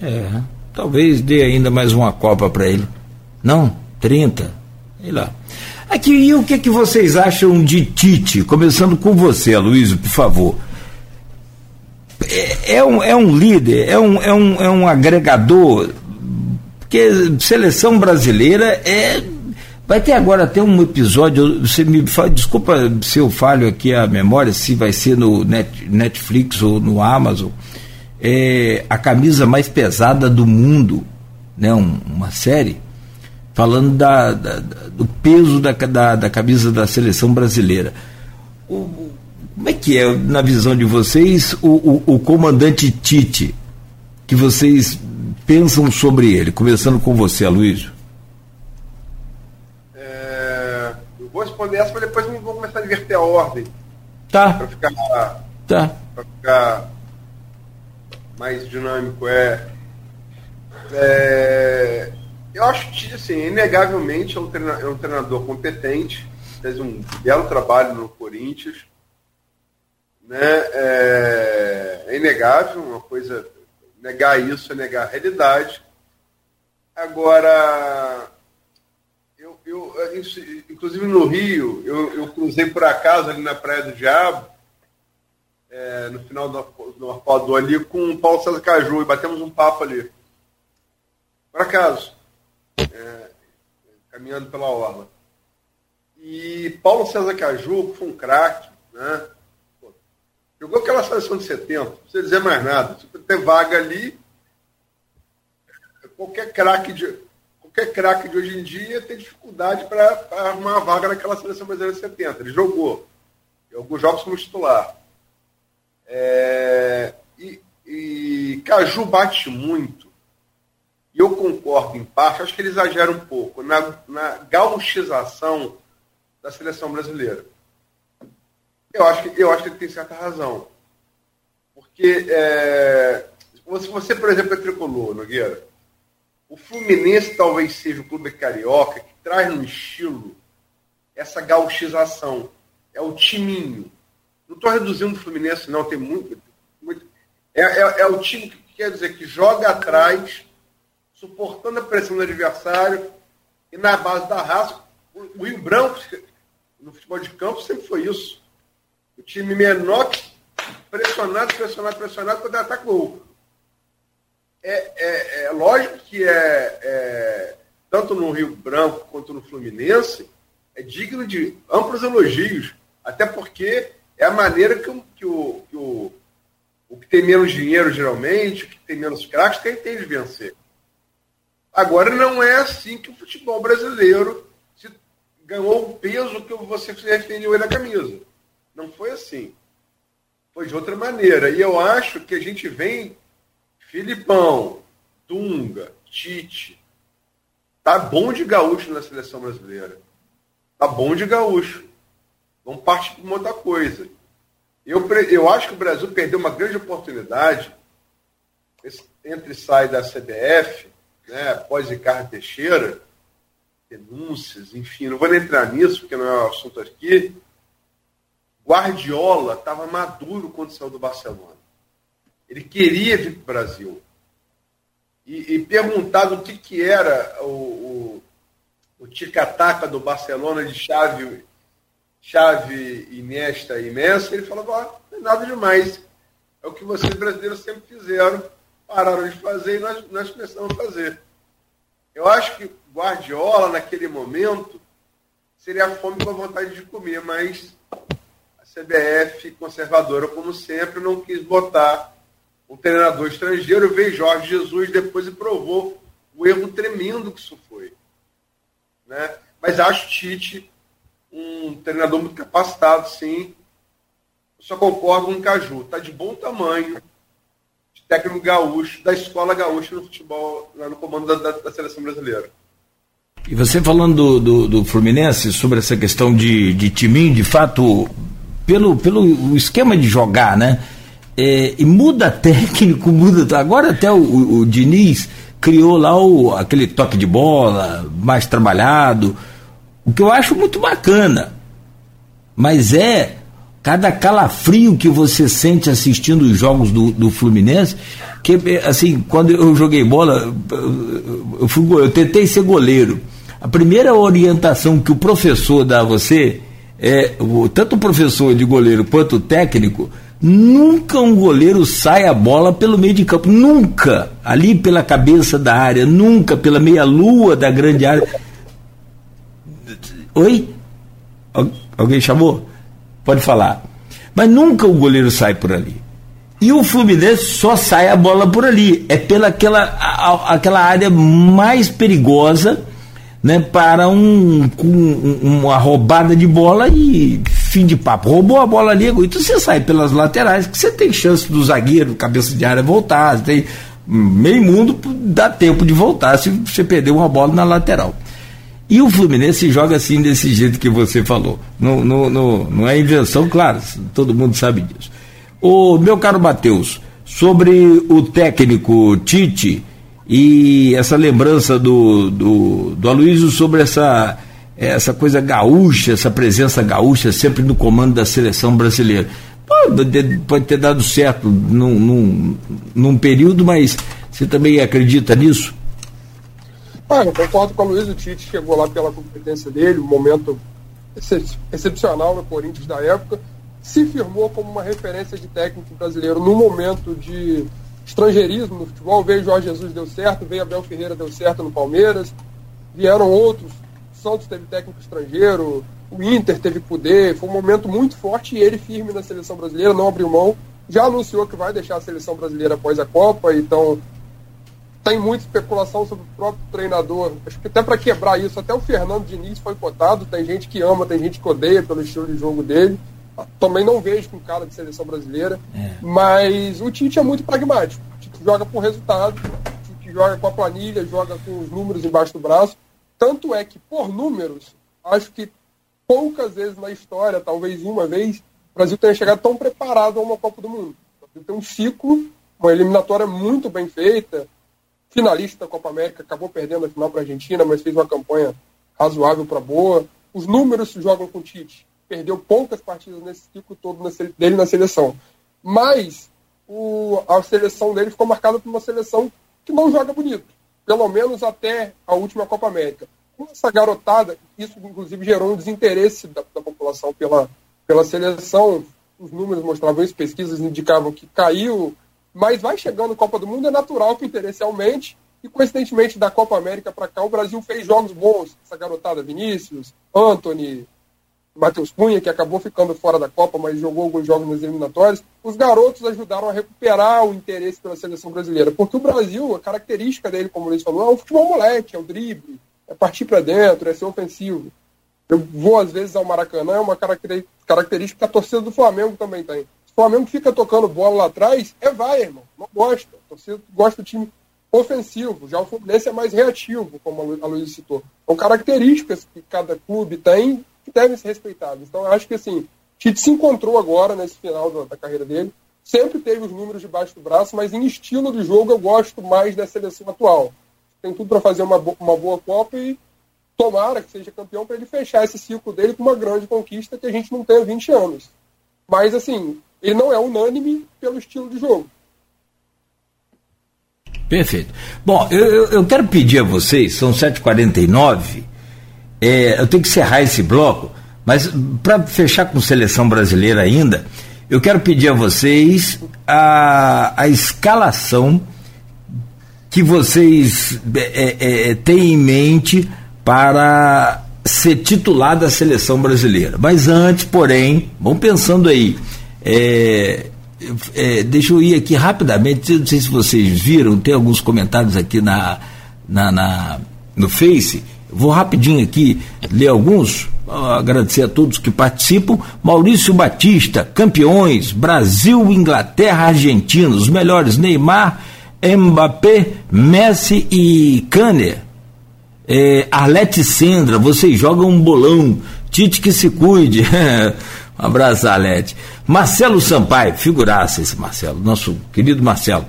É, talvez dê ainda mais uma Copa para ele. Não? 30? Sei lá. Aqui, e o que, que vocês acham de Tite? Começando com você, Luiz, por favor. É, é, um, é um líder, é um, é, um, é um agregador, porque seleção brasileira é. Vai ter agora até um episódio, você me fala, desculpa se eu falho aqui a memória, se vai ser no Net, Netflix ou no Amazon, é a camisa mais pesada do mundo, né, um, uma série falando da, da, do peso da, da, da, camisa da seleção brasileira. O, como é que é, na visão de vocês, o, o, o, comandante Tite, que vocês pensam sobre ele? Começando com você, Aloysio. É, eu vou responder essa, mas depois vou começar a inverter a ordem. Tá. Para ficar, tá. ficar mais dinâmico. É, é eu acho que, assim, inegavelmente é um, treinador, é um treinador competente, fez um belo trabalho no Corinthians. Né? É, é inegável, uma coisa. Negar isso é negar a realidade. Agora, eu, inclusive no Rio, eu, eu cruzei por acaso ali na Praia do Diabo, é, no final do, do ali, com o Paulo César Caju, e batemos um papo ali. Por acaso é, caminhando pela orla. E Paulo César Caju, que foi um craque, né? jogou aquela seleção de 70, não precisa dizer mais nada. Se ter vaga ali, qualquer craque de. Qualquer craque de hoje em dia tem dificuldade para arrumar uma vaga naquela seleção brasileira de 70. Ele jogou. Alguns jogos como titular. É, e, e Caju bate muito e eu concordo em parte, acho que ele exagera um pouco na, na gauchização da seleção brasileira. Eu acho que, eu acho que ele tem certa razão. Porque é, se você, por exemplo, é tricolor, Nogueira, o Fluminense talvez seja o clube carioca que traz no estilo essa gauchização. É o timinho. Não estou reduzindo o Fluminense, não, tem muito. muito é, é, é o time que quer dizer que joga atrás suportando a pressão do adversário e na base da raça. O Rio Branco, no futebol de campo, sempre foi isso. O time menor, pressionado, pressionado, pressionado, quando ataca o é, é, é, lógico que é, é, tanto no Rio Branco quanto no Fluminense, é digno de amplos elogios, até porque é a maneira que, o, que, o, que o, o que tem menos dinheiro, geralmente, o que tem menos craques, tem, tem de vencer. Agora, não é assim que o futebol brasileiro se ganhou o peso que você referiu aí na camisa. Não foi assim. Foi de outra maneira. E eu acho que a gente vem Filipão, Dunga, Tite. Tá bom de gaúcho na seleção brasileira. Tá bom de gaúcho. Vamos partir para uma outra coisa. Eu, eu acho que o Brasil perdeu uma grande oportunidade entre sai da CBF né, após Ricardo Teixeira, denúncias, enfim, não vou entrar nisso, porque não é o assunto aqui. Guardiola estava maduro quando saiu do Barcelona. Ele queria vir para o Brasil. E, e perguntado o que, que era o, o, o do Barcelona de chave, chave Iniesta e Messi, ele falou, não é nada demais. É o que vocês brasileiros sempre fizeram pararam de fazer e nós, nós começamos a fazer. Eu acho que Guardiola, naquele momento, seria a fome com a vontade de comer, mas a CBF, conservadora como sempre, não quis botar um treinador estrangeiro, veio Jorge Jesus depois e provou o erro tremendo que isso foi. Né? Mas acho Tite um treinador muito capacitado, sim. Só concordo com o Caju. Está de bom tamanho, técnico gaúcho, da escola gaúcha no futebol, no comando da, da, da seleção brasileira. E você falando do, do, do, Fluminense, sobre essa questão de, de timing, de fato, pelo, pelo esquema de jogar, né? É, e muda técnico, muda. Agora até o, o, o Diniz criou lá o, aquele toque de bola mais trabalhado, o que eu acho muito bacana. Mas é cada calafrio que você sente assistindo os jogos do, do Fluminense, que assim, quando eu joguei bola, eu, fui, eu tentei ser goleiro. A primeira orientação que o professor dá a você é, tanto o professor de goleiro quanto o técnico, nunca um goleiro sai a bola pelo meio de campo, nunca, ali pela cabeça da área, nunca pela meia-lua da grande área. Oi? Alguém chamou? Pode falar. Mas nunca o goleiro sai por ali. E o Fluminense só sai a bola por ali. É pela aquela, a, aquela área mais perigosa né, para um, um, uma roubada de bola e fim de papo. Roubou a bola ali, então você sai pelas laterais, que você tem chance do zagueiro, cabeça de área voltar, tem meio mundo, dá tempo de voltar se você perder uma bola na lateral. E o Fluminense joga assim desse jeito que você falou. Não, não, não, não é invenção, claro, todo mundo sabe disso. O meu caro Matheus, sobre o técnico Tite, e essa lembrança do, do, do Aloysio sobre essa, essa coisa gaúcha, essa presença gaúcha sempre no comando da seleção brasileira. Pode, pode ter dado certo num, num, num período, mas você também acredita nisso? Eu concordo com o Luiz, o Tite chegou lá pela competência dele, um momento excepcional no Corinthians da época, se firmou como uma referência de técnico brasileiro no momento de estrangeirismo no futebol. Veio Jorge Jesus, deu certo. Veio Abel Ferreira, deu certo no Palmeiras. Vieram outros. Santos teve técnico estrangeiro. O Inter teve poder. Foi um momento muito forte e ele firme na seleção brasileira, não abriu mão. Já anunciou que vai deixar a seleção brasileira após a Copa, então tem muita especulação sobre o próprio treinador. Acho que até para quebrar isso, até o Fernando Diniz foi cotado. Tem gente que ama, tem gente que odeia pelo estilo de jogo dele. Também não vejo com cara de seleção brasileira. É. Mas o Tite é muito pragmático. O Tite joga por resultado, o Tite joga com a planilha, joga com os números embaixo do braço. Tanto é que, por números, acho que poucas vezes na história, talvez uma vez, o Brasil tenha chegado tão preparado a uma Copa do Mundo. O Brasil tem um ciclo, uma eliminatória muito bem feita, finalista da Copa América, acabou perdendo a final para a Argentina, mas fez uma campanha razoável para boa. Os números se jogam com o Tite perdeu poucas partidas nesse ciclo todo dele na seleção. Mas o, a seleção dele ficou marcada por uma seleção que não joga bonito, pelo menos até a última Copa América. Com essa garotada, isso inclusive gerou um desinteresse da, da população pela, pela seleção. Os números mostravam isso, pesquisas indicavam que caiu, mas vai chegando Copa do Mundo, é natural que o interesse aumente. E coincidentemente, da Copa América para cá, o Brasil fez jogos bons. Essa garotada, Vinícius, Anthony, Matheus Cunha, que acabou ficando fora da Copa, mas jogou alguns jogos nas eliminatórias, os garotos ajudaram a recuperar o interesse pela seleção brasileira. Porque o Brasil, a característica dele, como o Luiz falou, é o futebol moleque, é o drible, é partir para dentro, é ser ofensivo. Eu vou às vezes ao Maracanã, é uma característica que a torcida do Flamengo também tem. Se o Flamengo fica tocando bola lá atrás, é vai, irmão. Não gosta. A torcida gosta do time ofensivo. Já o Fluminense é mais reativo, como a Luiz citou. São características que cada clube tem que devem ser respeitados. Então, eu acho que assim, Tite se encontrou agora nesse final da, da, carreira dele. Sempre teve os números debaixo do braço, mas em estilo de jogo eu gosto mais da seleção atual. Tem tudo para fazer uma, uma boa Copa e tomara que seja campeão para ele fechar esse ciclo dele com uma grande conquista que a gente não tem há 20 anos. Mas, assim, ele não é unânime pelo estilo de jogo. Perfeito. Bom, eu, eu quero pedir a vocês, são 7h49, é, eu tenho que encerrar esse bloco, mas para fechar com seleção brasileira ainda, eu quero pedir a vocês a, a escalação que vocês é, é, é têm em mente para ser titular da seleção brasileira. Mas antes, porém, vamos pensando aí. É, é, deixa eu ir aqui rapidamente, não sei se vocês viram, tem alguns comentários aqui na, na, na no Face Vou rapidinho aqui ler alguns, agradecer a todos que participam. Maurício Batista, campeões, Brasil, Inglaterra, Argentina, os melhores Neymar, Mbappé, Messi e Kanner. É, Arlete Sendra, vocês jogam um bolão. Tite que se cuide. um abraço, Arlete. Marcelo Sampaio, figuraça esse Marcelo, nosso querido Marcelo.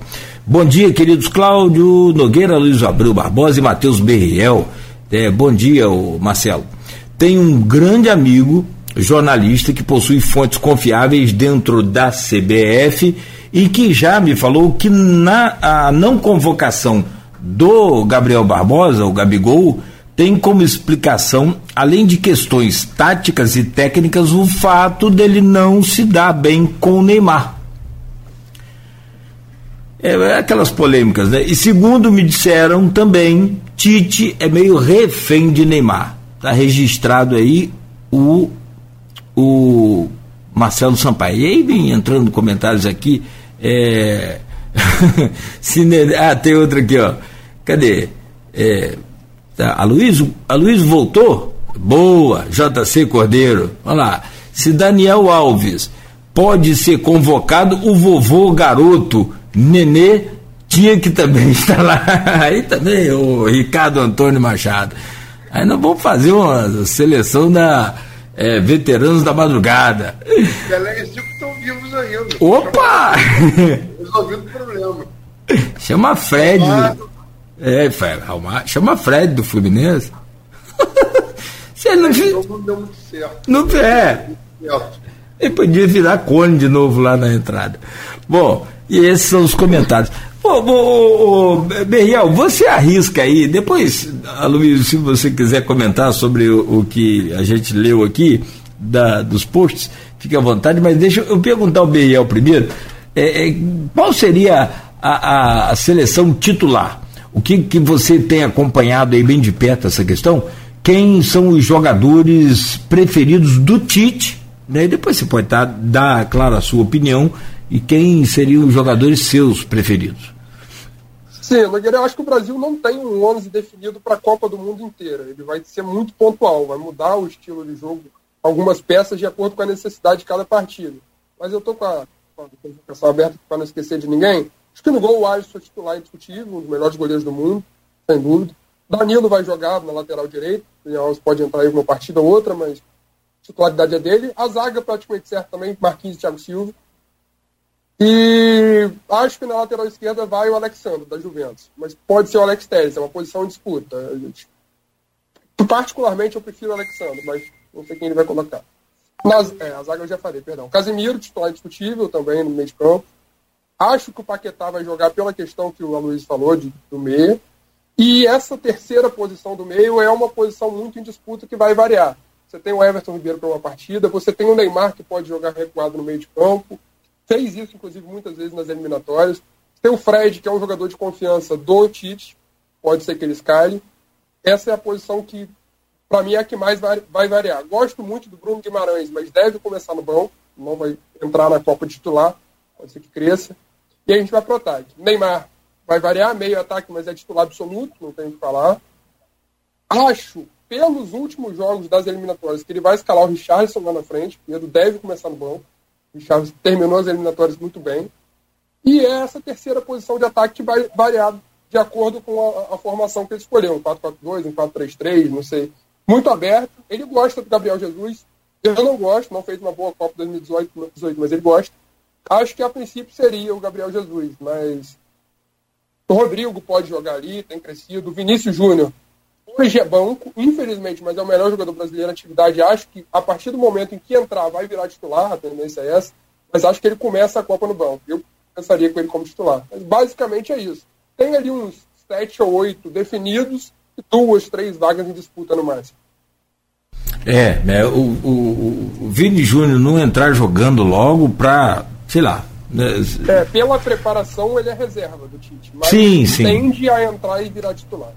Bom dia, queridos Cláudio Nogueira, Luiz Abreu Barbosa e Matheus Berriel. É, bom dia, Marcelo. Tem um grande amigo, jornalista, que possui fontes confiáveis dentro da CBF e que já me falou que na a não convocação do Gabriel Barbosa, o Gabigol, tem como explicação, além de questões táticas e técnicas, o fato dele não se dar bem com o Neymar. É, é aquelas polêmicas, né? E segundo me disseram também, Tite é meio refém de Neymar. Está registrado aí o, o Marcelo Sampaio. E aí vem entrando comentários aqui. É... ah, tem outra aqui, ó. Cadê? É... Tá. A Luiz voltou? Boa, JC Cordeiro. Olha lá. Se Daniel Alves pode ser convocado, o vovô garoto Nenê tinha que também estar lá. Aí também o Ricardo Antônio Machado. Aí nós vamos fazer uma seleção da é, veteranos da madrugada. Pelé e Zico estão vivos ainda. Opa! Resolvido o problema. Chama Fred. É, chama Fred do Fluminense. Você não, não deu muito certo. Não é. Ele podia virar cone de novo lá na entrada. Bom, e esses são os comentários. Ô, ô, ô, Berriel, você arrisca aí, depois, Luiz, se você quiser comentar sobre o, o que a gente leu aqui, da, dos posts, fique à vontade, mas deixa eu perguntar ao Berriel primeiro, é, é, qual seria a, a, a, seleção titular? O que, que você tem acompanhado aí bem de perto essa questão? Quem são os jogadores preferidos do Tite? Né? Depois você pode tá, dar, claro, a sua opinião e quem seriam os jogadores seus preferidos? Sim, Nogueira, eu acho que o Brasil não tem um 11 definido para a Copa do Mundo inteira. Ele vai ser muito pontual, vai mudar o estilo de jogo, algumas peças de acordo com a necessidade de cada partida. Mas eu estou com a, convocação aberta para não esquecer de ninguém. Acho que no gol o Alisson é titular indiscutível, um dos melhores goleiros do mundo, sem dúvida. Danilo vai jogar na lateral direita, o pode entrar aí uma partida ou outra, mas a titularidade é dele. A zaga praticamente certa também, Marquinhos e Thiago Silva. E acho que na lateral esquerda vai o Alexandre, da Juventus. Mas pode ser o Alex Telles, é uma posição em disputa. Particularmente eu prefiro o Alexandre, mas não sei quem ele vai colocar. Nas, é, a zaga eu já falei, perdão. Casimiro, titular indiscutível também no meio de campo. Acho que o Paquetá vai jogar pela questão que o Aloysio falou de, do meio. E essa terceira posição do meio é uma posição muito em disputa que vai variar. Você tem o Everton Ribeiro para uma partida, você tem o Neymar que pode jogar recuado no meio de campo, fez isso, inclusive, muitas vezes nas eliminatórias. Tem o Fred, que é um jogador de confiança do Tite, pode ser que ele escale. Essa é a posição que, para mim, é a que mais vai, variar. Gosto muito do Bruno Guimarães, mas deve começar no banco, não vai entrar na Copa titular, pode ser que cresça. E a gente vai para o ataque. Neymar vai variar, meio ataque, mas é titular absoluto, não tenho o que falar. Acho, pelos últimos jogos das eliminatórias, que ele vai escalar o Richardson lá na frente. Pedro deve começar no banco. O Chaves terminou as eliminatórias muito bem. E é essa terceira posição de ataque que vai variar de acordo com a, a formação que ele escolheu, um 4-4-2, um 4-3-3, não sei. Muito aberto. Ele gosta do Gabriel Jesus. Eu não gosto, não fez uma boa Copa 2018, mas ele gosta. Acho que a princípio seria o Gabriel Jesus, mas o Rodrigo pode jogar ali, tem crescido. O Vinícius Júnior hoje é banco, infelizmente, mas é o melhor jogador brasileiro na atividade. Acho que a partir do momento em que entrar, vai virar titular, a tendência é essa, mas acho que ele começa a Copa no banco. Eu pensaria com ele como titular. Mas basicamente é isso. Tem ali uns sete ou oito definidos e duas, três vagas em disputa no máximo. É, né, o, o, o Vini Júnior não entrar jogando logo para, sei lá. Né, é, pela preparação ele é reserva do Tite, mas sim, sim. tende a entrar e virar titular.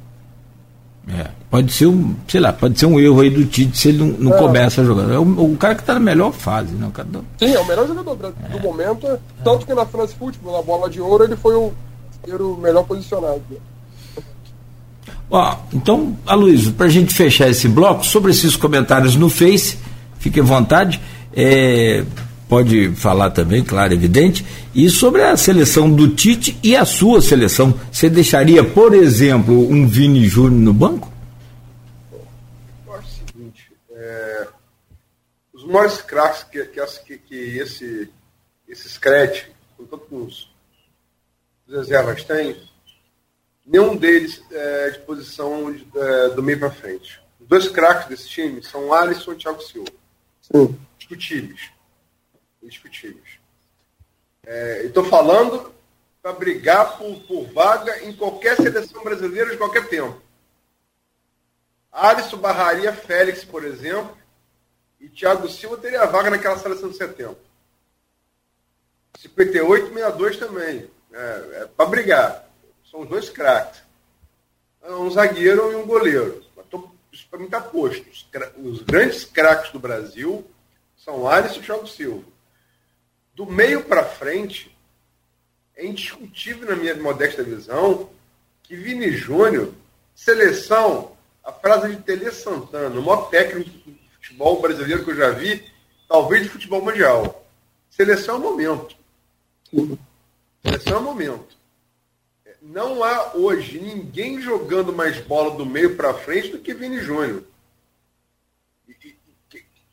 É, pode ser um, sei lá, pode ser um erro aí do Tite se ele não, não é. começa a jogar. É o, o, cara que está na melhor fase, né? O cara do... Sim, é o melhor jogador do é. momento. Tanto que na France Football, na bola de ouro, ele foi o, o melhor posicionado. Ó, então, Aloysio, para a gente fechar esse bloco, sobre esses comentários no Face, fique à vontade. É, pode falar também, claro, evidente. E sobre a seleção do Tite e a sua seleção, você deixaria, por exemplo, um Vini Júnior no banco? Eu acho o seguinte, é, os maiores craques que, que, que, que, esse, esse Scratch, com tantos os reservas têm, nenhum deles é de posição de, é, do meio para frente. Os dois craques desse time são o Alisson e o Thiago Silva. Sim. Discutíveis. Indiscutíveis. É, Estou falando para brigar por, por vaga em qualquer seleção brasileira de qualquer tempo. Alisson barraria Félix, por exemplo, e Thiago Silva teria vaga naquela seleção de setembro. 58 62 também. É, é para brigar. São os dois craques. É um zagueiro e um goleiro. Tô, isso para mim está posto. Os, os, grandes craques do Brasil são Alisson e Thiago Silva. Do meio para frente, é indiscutível na minha modesta visão que Vini Júnior, seleção, a frase de Tele Santana, o maior técnico de futebol brasileiro que eu já vi, talvez de futebol mundial. Seleção é o momento. Seleção é o momento. Não há hoje ninguém jogando mais bola do meio para frente do que Vini Júnior.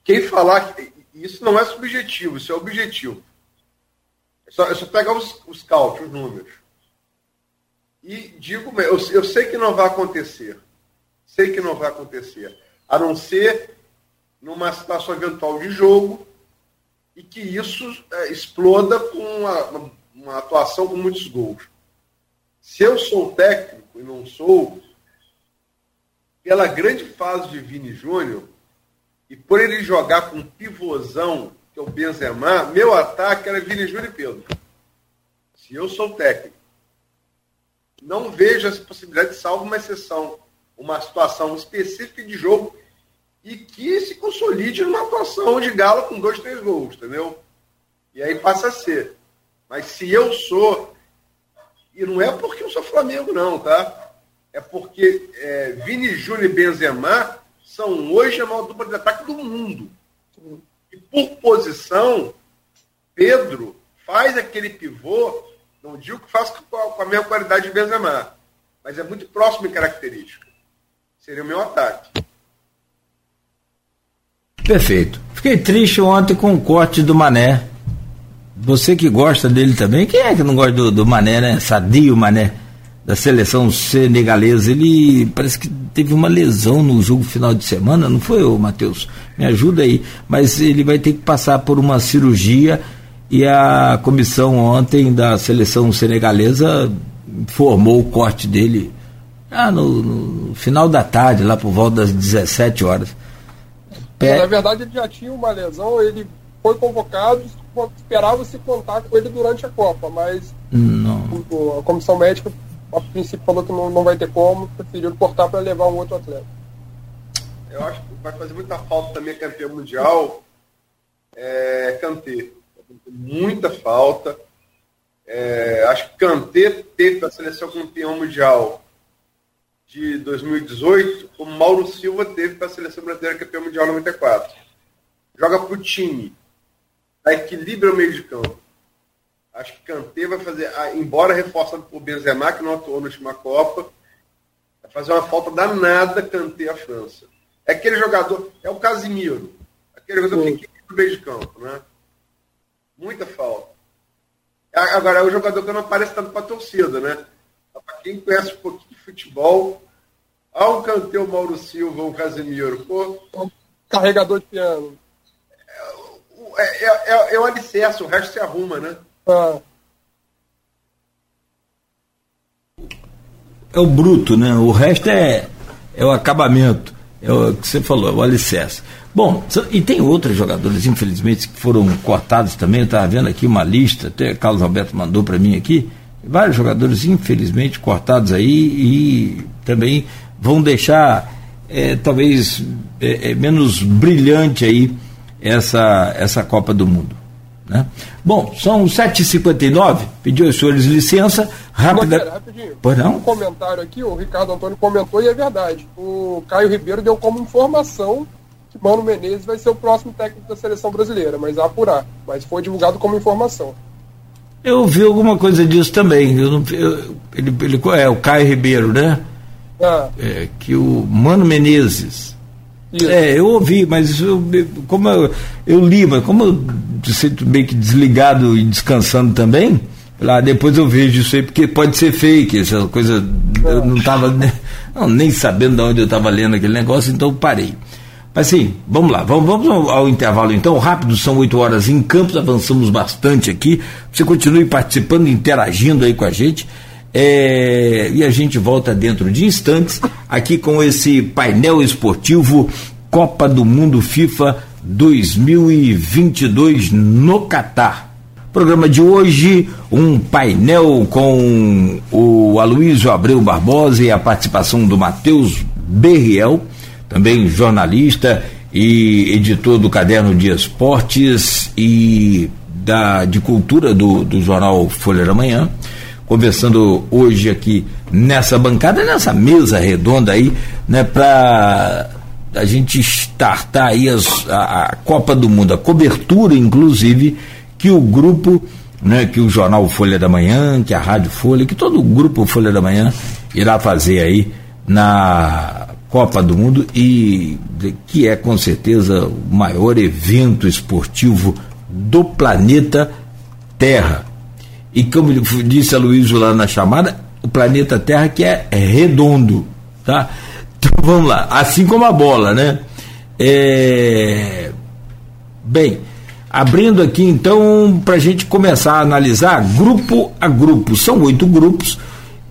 Quem falar. Isso não é subjetivo, isso é objetivo. Só, é só pegar os, os cálculos, os números. E digo, eu, eu sei que não vai acontecer. Sei que não vai acontecer. A não ser numa situação eventual de jogo e que isso é, exploda com uma, uma, atuação com muitos gols. Se eu sou técnico e não sou, pela grande fase de Vini Júnior, e por ele jogar com pivôzão, que é o Benzema, meu ataque era Vini Júnior e Pedro. Se eu sou técnico. Não vejo essa possibilidade, salvo uma exceção, uma situação específica de jogo e que se consolide numa atuação de gala com dois, três gols, entendeu? E aí passa a ser. Mas se eu sou, e não é porque eu sou Flamengo, não, tá? É porque é, Vini Júnior e Benzema são hoje a maior dupla de ataque do mundo. E por posição, Pedro faz aquele pivô, não digo que faça com a mesma qualidade de Benzema, mas é muito próximo em característica. Seria o meu ataque. Perfeito. Fiquei triste ontem com o corte do Mané. Você que gosta dele também, quem é que não gosta do, do Mané, né? Sadio Mané, da seleção senegalesa. Ele parece que teve uma lesão no jogo final de semana, não foi, ô Matheus? Me ajuda aí. Mas ele vai ter que passar por uma cirurgia e a comissão ontem da seleção senegalesa informou o corte dele ah, no, no final da tarde, lá por volta das 17 horas. É, na verdade, ele já tinha uma lesão, ele foi convocado, esperava-se contar com ele durante a Copa, mas não. a comissão médica, a princípio, falou que não, não vai ter como, preferiu cortar para levar um outro atleta. Eu acho que vai fazer muita falta também campeão mundial, é, Kanté. Muita falta. É, acho que Kanté teve a seleção campeão mundial de 2018, como Mauro Silva teve para a seleção brasileira campeão mundial 94. Joga para o time, dá equilíbrio ao meio de campo. Acho que Kanté vai fazer, ah, embora reforçado por Benzema, que não atuou na última Copa, vai fazer uma falta danada Kanté à França. É aquele jogador, é o Casimiro, aquele jogador que equilibra o meio de campo, né? Muita falta. Agora, é o jogador que não aparece tanto para a torcida, né? Para quem conhece um pouquinho de futebol, há um canteiro Mauro Silva, um Casemiro. Pô, Carregador de piano. É, é, é, é o alicerce, o resto se arruma, né? É o bruto, né? O resto é, é o acabamento. É o que você falou, é o alicerce. Bom, e tem outros jogadores, infelizmente, que foram cortados também. Eu estava vendo aqui uma lista, até Carlos Alberto mandou para mim aqui vários jogadores, infelizmente, cortados aí e também vão deixar é, talvez é, é, menos brilhante aí essa, essa Copa do Mundo. Né? Bom, são 7h59, pediu aos senhores licença, rápida. Pois não? Um comentário aqui, o Ricardo Antônio comentou e é verdade. O Caio Ribeiro deu como informação que Mano Menezes vai ser o próximo técnico da seleção brasileira, mas a apurar. Mas foi divulgado como informação. Eu vi alguma coisa disso também. Eu eu, ele, ele, é o Caio Ribeiro, né? Ah. É, que o Mano Menezes. Isso. É, eu ouvi, mas eu, como eu, eu li, mas como eu sinto meio que desligado e descansando também, Lá depois eu vejo isso aí, porque pode ser fake, essa coisa. Eu não estava nem, nem sabendo de onde eu estava lendo aquele negócio, então parei. Mas sim, vamos lá, vamos, vamos ao, ao, intervalo então, rápido, são 8 horas em Campos, avançamos bastante aqui. Você continue participando, interagindo aí com a gente. É, e a gente volta dentro de instantes aqui com esse painel esportivo Copa do Mundo FIFA 2022 no Catar. Programa de hoje, um painel com o Aloysio Abreu Barbosa e a participação do Matheus Berriel, também jornalista e editor do Caderno de Esportes e da, de Cultura do, do jornal Folha da Manhã, conversando hoje aqui nessa bancada, nessa mesa redonda aí, né, para a gente startar aí as, a, a Copa do Mundo, a cobertura, inclusive, que o grupo, né, que o jornal Folha da Manhã, que a Rádio Folha, que todo o grupo Folha da Manhã irá fazer aí na Copa do Mundo e que é com certeza o maior evento esportivo do planeta Terra. E como disse a Luísa lá na chamada, o planeta Terra que é redondo, tá? Então vamos lá, assim como a bola, né? É... Bem, Abrindo aqui então para a gente começar a analisar grupo a grupo. São oito grupos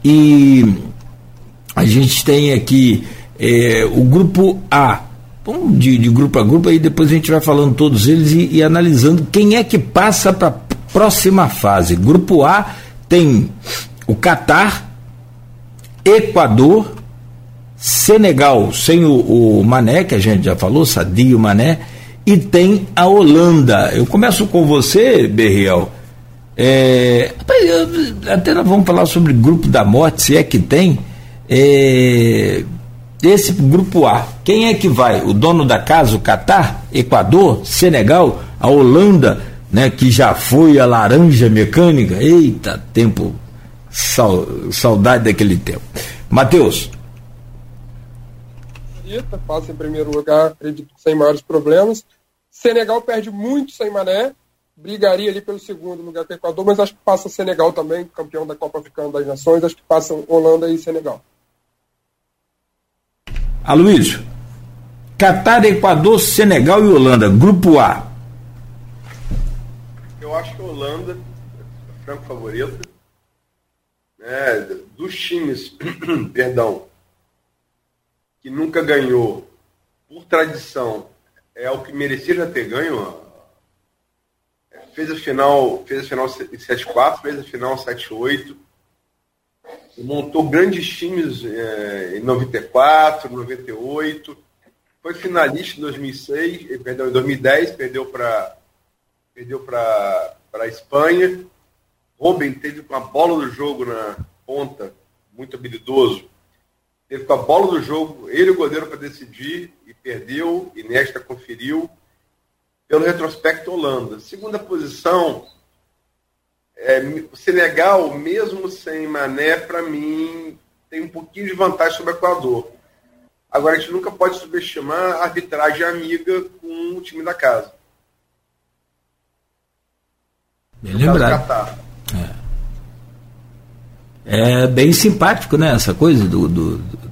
e a gente tem aqui é, o grupo A. Vamos de, de, grupo a grupo, aí depois a gente vai falando todos eles e, e analisando quem é que passa para próxima fase. Grupo A tem o Catar, Equador, Senegal, sem o, o Mané, que a gente já falou, Sadio Mané e tem a Holanda. Eu começo com você, Berriel. É, até nós vamos falar sobre grupo da morte, se é que tem. É, esse grupo A, quem é que vai? O dono da casa, o Catar, Equador, Senegal, a Holanda, né, que já foi a laranja mecânica. Eita, tempo, saudade daquele tempo. Matheus. Passa em primeiro lugar, acredito sem maiores problemas. Senegal perde muito sem Mané, brigaria ali pelo segundo lugar com o Equador, mas acho que passa Senegal também, campeão da Copa Africana das Nações, acho que passam Holanda e Senegal. Aloysio, Catar, Equador, Senegal e Holanda, grupo A. Eu acho que a Holanda é franco favorito. Né, dos times, perdão, que nunca ganhou, por tradição, é o que merecia já ter ganho. Fez a final, fez a final 7-4, fez a final 7-8. Montou grandes times é, em 94, 98. Foi finalista em 2006, perdão, em 2010, perdeu para perdeu para a Espanha. Robin teve com a bola do jogo na ponta, muito habilidoso. Teve com a bola do jogo, ele o goleiro para decidir perdeu, e nesta conferiu, pelo retrospecto Holanda. Segunda posição, é, o Senegal, mesmo sem Mané, para mim, tem um pouquinho de vantagem sobre o Equador. Agora, a gente nunca pode subestimar a arbitragem amiga com o time da casa. Bem lembrado. É. é. bem simpático, né? Essa coisa do. do, do, do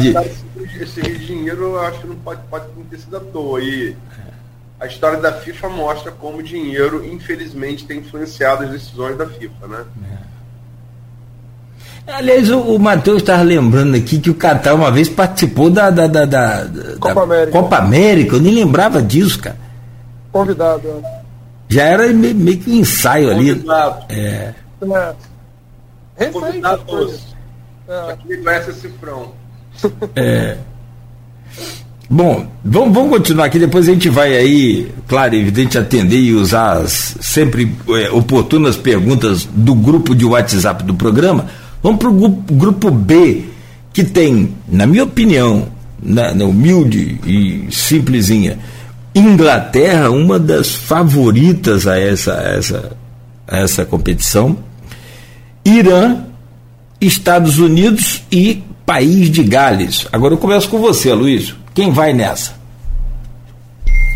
de esse dinheiro eu acho que não pode, pode ter sido à toa. E a história da FIFA mostra como o dinheiro, infelizmente, tem influenciado as decisões da FIFA, né? É. Aliás, o, o Matheus estava lembrando aqui que o Catar uma vez participou da, da, da, da, Copa, da América. Copa América, eu nem lembrava disso, cara. Convidado. Já era meio, meio que um ensaio Convidado. ali. É. é. Recente. É. Aqui conhece esse cifrão. É. Bom, vamos, vamos continuar aqui, depois a gente vai aí, claro, evidente, atender e usar as sempre é, oportunas perguntas do grupo de WhatsApp do programa. Vamos para o grupo B, que tem, na minha opinião, na, na humilde e simplesinha, Inglaterra, uma das favoritas a essa, essa, essa competição, Irã, Estados Unidos e País de Gales. Agora eu começo com você, Luiz. Quem vai nessa?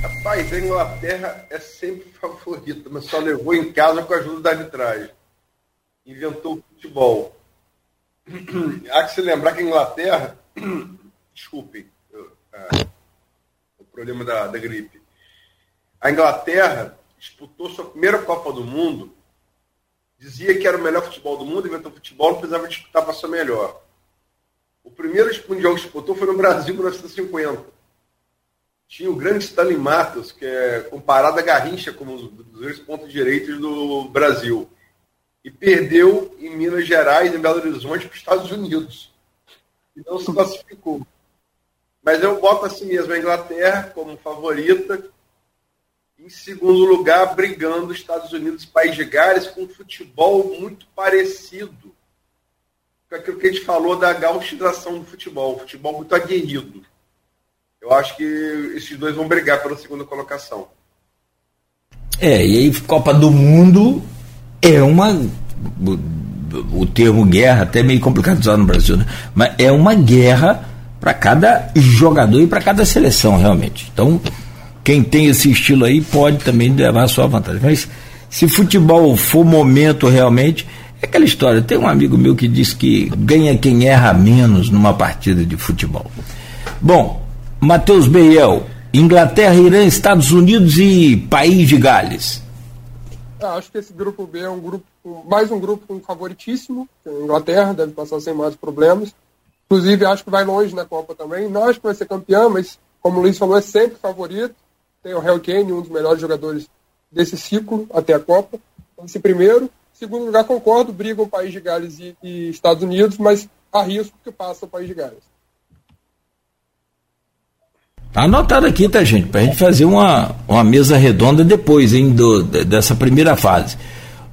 Rapaz, a Inglaterra é sempre favorita, mas só levou em casa com a ajuda da arbitragem. Inventou o futebol. Há que se lembrar que a Inglaterra. Desculpem é, o problema da, da gripe. A Inglaterra disputou sua primeira Copa do Mundo, dizia que era o melhor futebol do mundo, inventou futebol, não precisava disputar para ser melhor. O primeiro mundial que disputou foi no Brasil em 1950 tinha o grande Stanley Matos, que é comparado a Garrincha como um dos dois pontos direitos do Brasil. E perdeu em Minas Gerais, em Belo Horizonte, para os Estados Unidos. E não se classificou. Mas eu boto assim mesmo a Inglaterra como favorita. Em segundo lugar, brigando os Estados Unidos e País de Gales com um futebol muito parecido com aquilo que a gente falou da gauchização do futebol. Futebol muito aguerrido. Eu acho que esses dois vão brigar pela segunda colocação. É, e aí Copa do Mundo é uma. O, termo guerra até meio complicado de usar no Brasil, né? Mas é uma guerra para cada jogador e para cada seleção, realmente. Então, quem tem esse estilo aí pode também levar a sua vantagem. Mas se futebol for momento realmente, é aquela história. Tem um amigo meu que diz que ganha quem erra menos numa partida de futebol. Bom, Matheus Beiel, Inglaterra, Irã, Estados Unidos e País de Gales. Eu acho que esse grupo B é um grupo, mais um grupo favoritíssimo. Inglaterra deve passar sem mais problemas. Inclusive, acho que vai longe na Copa também. Acho que vai ser campeão, mas, como o Luiz falou, é sempre favorito. Tem o Harry Kane, um dos melhores jogadores desse ciclo até a Copa. Esse primeiro. Segundo lugar, concordo, brigam o País de Gales e, e Estados Unidos, mas arrisco que passa o País de Gales. Tá anotado aqui, tá, gente? Pra gente fazer uma, uma mesa redonda depois, hein, do, dessa primeira fase.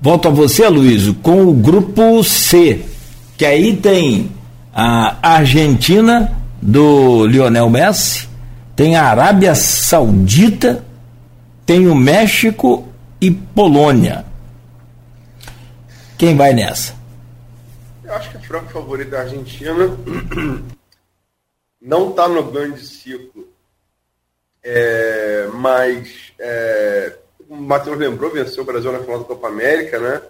Volto a você, Luiz, com o grupo C, que aí tem a Argentina do Lionel Messi, tem a Arábia Saudita, tem o México e Polônia. Quem vai nessa? Eu acho que o franco favorito da Argentina não está no grande ciclo é, mas, é, o Matheus lembrou, venceu o Brasil na final da Copa América, né?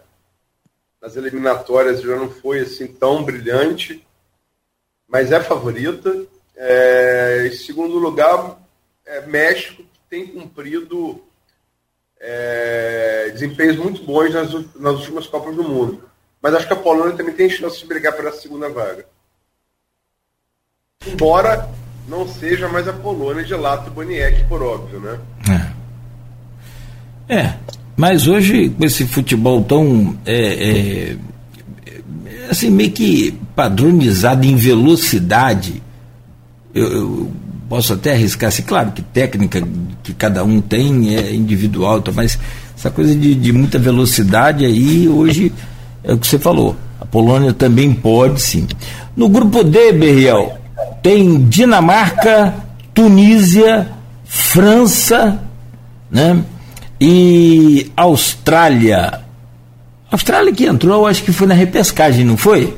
Nas eliminatórias já não foi assim tão brilhante, mas é favorita. É, em segundo lugar, é México, que tem cumprido é, desempenhos muito bons nas, nas últimas Copas do Mundo. Mas acho que a Polônia também tem chance de brigar pela segunda vaga. Embora não seja mais a Polônia de Lato Boniek, por óbvio, né? É. é. Mas hoje, com esse futebol tão. É, é, assim, meio que padronizado em velocidade, eu, eu posso até arriscar, assim, claro que técnica que cada um tem é individual, tá, mas essa coisa de, de muita velocidade aí, hoje, é o que você falou. A Polônia também pode, sim. No grupo D, Berriel, tem Dinamarca, Tunísia, França, né? E Austrália. Austrália que entrou, acho que foi na repescagem, não foi?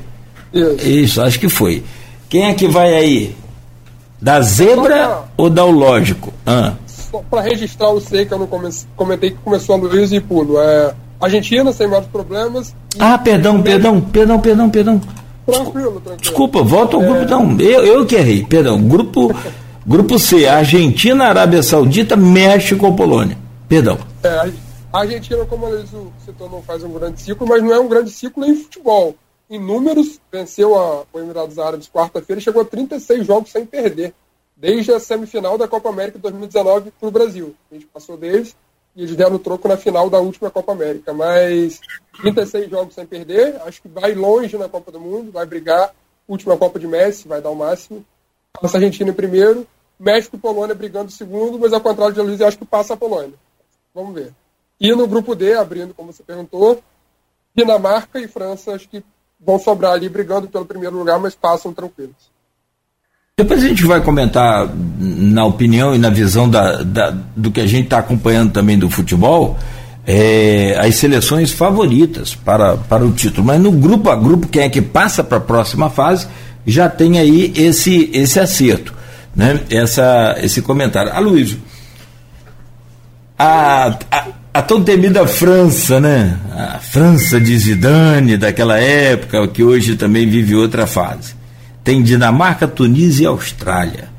Isso. Isso, acho que foi. Quem é que vai aí? Da zebra pra... ou da o lógico? Ah. Só para registrar o sei que eu não comentei que começou a Luiz e pulo. É, Argentina sem maiores problemas. Ah, perdão, perdão, perdão, perdão, perdão. Tranquilo, tranquilo. Desculpa, volta ao grupo. É... Não, eu, eu que errei, perdão. Grupo, grupo C, Argentina, Arábia Saudita, México ou Polônia. Perdão. É, a Argentina, como a Luiz citou, não faz um grande ciclo, mas não é um grande ciclo em futebol. Em números, venceu a, o Emirados Árabes quarta-feira e chegou a 36 jogos sem perder, desde a semifinal da Copa América 2019 para o Brasil. A gente passou deles e eles deram o troco na final da última Copa América. Mas 36 jogos sem perder, acho que vai longe na Copa do Mundo, vai brigar. Última Copa de Messi, vai dar o máximo. Passa a Argentina em primeiro, México e Polônia brigando em segundo, mas ao contrário de Luiz, acho que passa a Polônia. Vamos ver. E no grupo D, abrindo, como você perguntou, Dinamarca e França, acho que vão sobrar ali brigando pelo primeiro lugar, mas passam tranquilos. Depois a gente vai comentar, na opinião e na visão da, da do que a gente está acompanhando também do futebol, é, as seleções favoritas para, para o título. Mas no grupo a grupo, quem é que passa para a próxima fase, já tem aí esse, esse acerto, né? Essa, esse comentário. Aloysio, A, a, a, tão temida França, né? A França de Zidane daquela época, que hoje também vive outra fase. Tem Dinamarca, Tunísia e Austrália.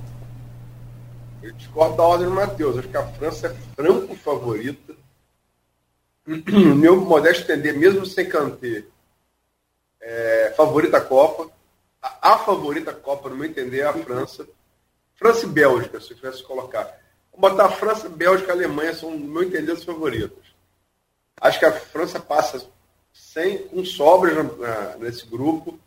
Eu discordo da ordem do Matheus. Acho que a França é franco favorita. Meu modesto entender, mesmo sem canter, é, favorita Copa. A, a, favorita Copa, no meu entender, é a França. França e Bélgica, se eu tivesse que colocar. Vou botar a França, Bélgica e Alemanha, são, no meu entender, os favoritos. Acho que a França passa sem, com sobras nesse grupo,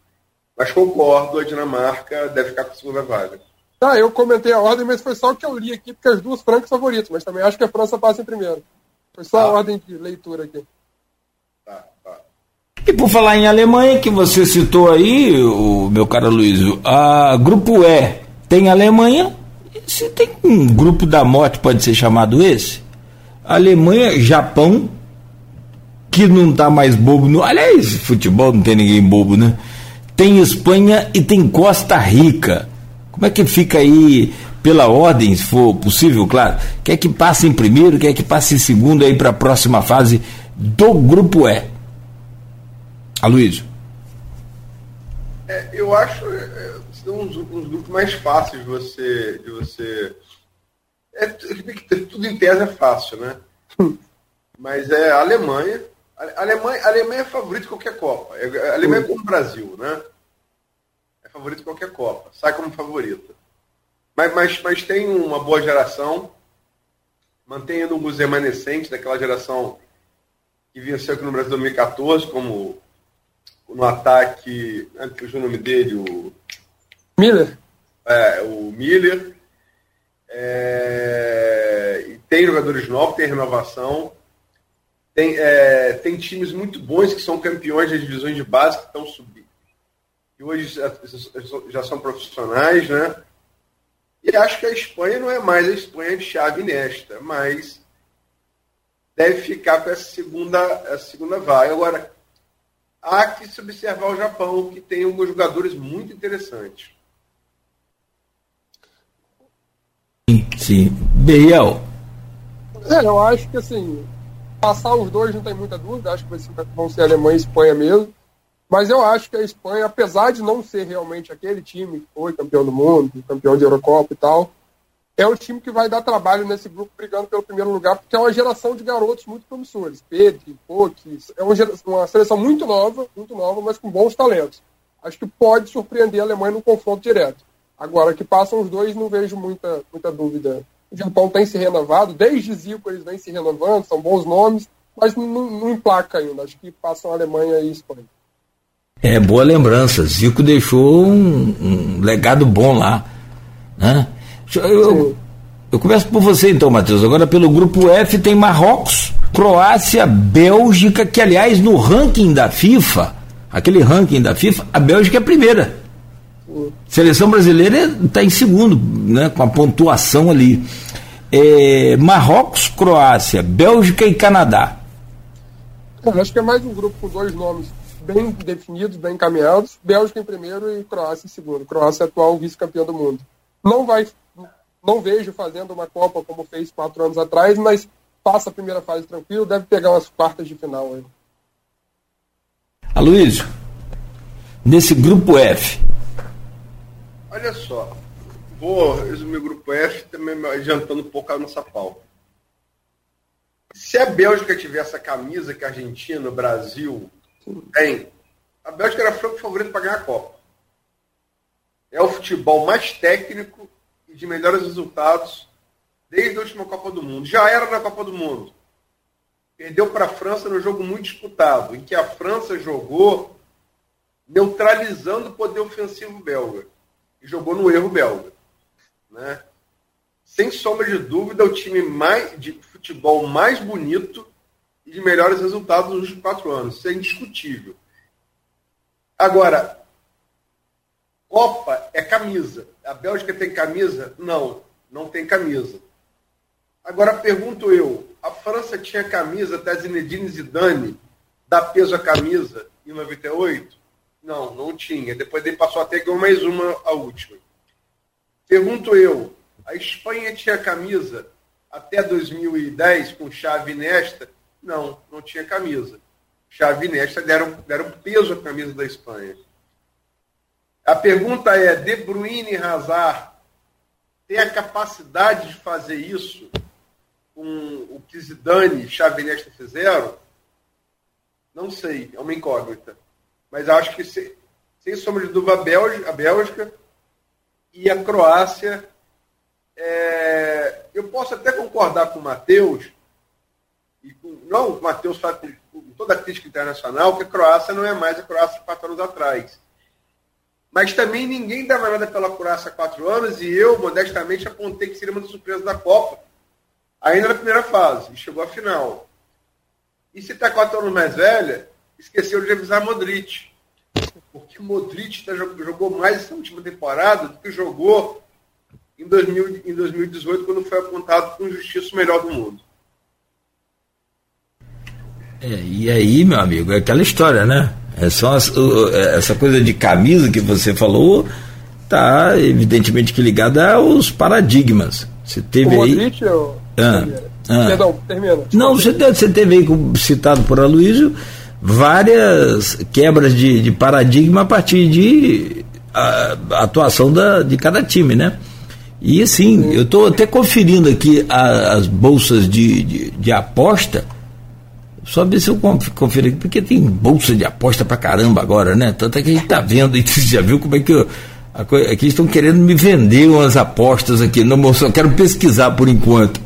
mas concordo, a Dinamarca deve ficar com a segunda vaga. Tá, eu comentei a ordem, mas foi só o que eu li aqui, porque as duas francas favoritas, mas também acho que a França passa em primeiro. Foi só ah. a ordem de leitura aqui. E por falar em Alemanha, que você citou aí, o meu caro Luiz, a grupo E tem Alemanha, se tem um grupo da morte, pode ser chamado esse? Alemanha, Japão, que não tá mais bobo. No, aliás, futebol não tem ninguém bobo, né? Tem Espanha e tem Costa Rica. Como é que fica aí, pela ordem, se for possível, claro? Quer que passe em primeiro, quer que passe em segundo aí para a próxima fase do grupo E? Aloysio. É, eu acho é, são uns, uns, grupos mais fáceis de você. De você é, tudo em tese é fácil, né? Mas é a Alemanha. A Alemanha, a Alemanha é favorita de qualquer Copa. É, a Alemanha é como o Brasil, né? É favorita de qualquer Copa. Sai como favorita. Mas, mas, mas tem uma boa geração. Mantém alguns remanescentes daquela geração que venceu aqui no Brasil em 2014, como no ataque. que o nome dele? O. Miller? É, o Miller. É, tem jogadores novos, tem renovação. Tem, é, tem times muito bons que são campeões das divisões de base que estão subindo. E hoje já são profissionais, né? E acho que a Espanha não é mais a Espanha de chave nesta, mas deve ficar com essa segunda, essa segunda vaga. Agora, há que se observar o Japão, que tem alguns jogadores muito interessantes. Sim. Biel. É, eu acho que assim, passar os dois não tem muita dúvida, acho que vão ser Alemanha e Espanha mesmo. Mas eu acho que a Espanha, apesar de não ser realmente aquele time que foi campeão do mundo, campeão de Eurocopa e tal, é o time que vai dar trabalho nesse grupo brigando pelo primeiro lugar, porque é uma geração de garotos muito promissores. Pedro, Poque, é uma, geração, uma seleção muito nova, muito nova, mas com bons talentos. Acho que pode surpreender a Alemanha no confronto direto. Agora, que passam os dois, não vejo muita, muita dúvida. O Japão tem se renovado, desde Zico eles vêm se renovando, são bons nomes, mas não, não emplaca ainda. Acho que passam a Alemanha e a Espanha. É, boa lembrança. Zico deixou um, um legado bom lá. Né? Eu, eu começo por você então, Matheus. Agora pelo grupo F tem Marrocos, Croácia, Bélgica, que aliás no ranking da FIFA, aquele ranking da FIFA, a Bélgica é a primeira. Seleção brasileira está em segundo, né, com a pontuação ali. É, Marrocos, Croácia, Bélgica e Canadá. Eu acho que é mais um grupo com dois nomes bem definidos, bem encaminhados. Bélgica em primeiro e Croácia em segundo. Croácia é atual vice-campeão do mundo. Não vai não vejo fazendo uma Copa como fez quatro anos atrás, mas passa a primeira fase tranquilo, deve pegar umas quartas de final aí. Aloysio, nesse grupo F. Olha só, vou resumir o grupo F também adiantando um pouco a nossa pauta. Se a Bélgica tivesse a camisa que a Argentina, o Brasil tem, a Bélgica era franco favorito para ganhar a Copa. É o futebol mais técnico e de melhores resultados desde a última Copa do Mundo. Já era na Copa do Mundo. Perdeu para a França no jogo muito disputado, em que a França jogou neutralizando o poder ofensivo belga. E jogou no erro belga. Né? Sem sombra de dúvida, o time mais, de futebol mais bonito e de melhores resultados nos últimos quatro anos. Isso é indiscutível. Agora, Copa é camisa. A Bélgica tem camisa? Não, não tem camisa. Agora pergunto eu, a França tinha camisa até Zinedine Zidane dá peso à camisa em 98? Não, não tinha. Depois ele passou até ganhar mais uma, a última. Pergunto eu, a Espanha tinha camisa até 2010, com Chave Nesta, não, não tinha camisa. Chave Nesta deram, deram peso à camisa da Espanha. A pergunta é: De Bruyne e Hazard têm a capacidade de fazer isso com o que Zidane e Xavi Nesta fizeram? Não sei, é uma incógnita. Mas acho que, sem, sem sombra de dúvida, a Bélgica, a Bélgica e a Croácia. É, eu posso até concordar com o Matheus, e com, não o Matheus com toda a crítica internacional, que a Croácia não é mais a Croácia de quatro anos atrás. Mas também ninguém dava nada pela Croácia há quatro anos, e eu, modestamente, apontei que seria uma das surpresas da Copa, ainda na primeira fase, e chegou à final. E se está quatro anos mais velha, esqueceu de avisar Modric. Porque Modric tá, jogou mais essa última temporada do que jogou em, 2000, em 2018, quando foi apontado como justiça melhor do mundo. É, e aí, meu amigo, é aquela história, né? É só as, é, essa coisa de camisa que você falou, tá evidentemente que ligada aos paradigmas. Você teve o aí. Modric, eu... ah, ah. Perdão, termina. Não, você, você teve aí, citado por Aloysio, várias quebras de, de paradigma a partir de a, a atuação da, de cada time, né? E assim, eu estou até conferindo aqui a, as bolsas de, de, de, aposta, só ver se eu confiro aqui, porque tem bolsa de aposta pra caramba agora, né? Tanto é que a gente tá vendo, e você já viu como é que eu, aqui estão querendo me vender umas apostas aqui, não, só quero pesquisar por enquanto.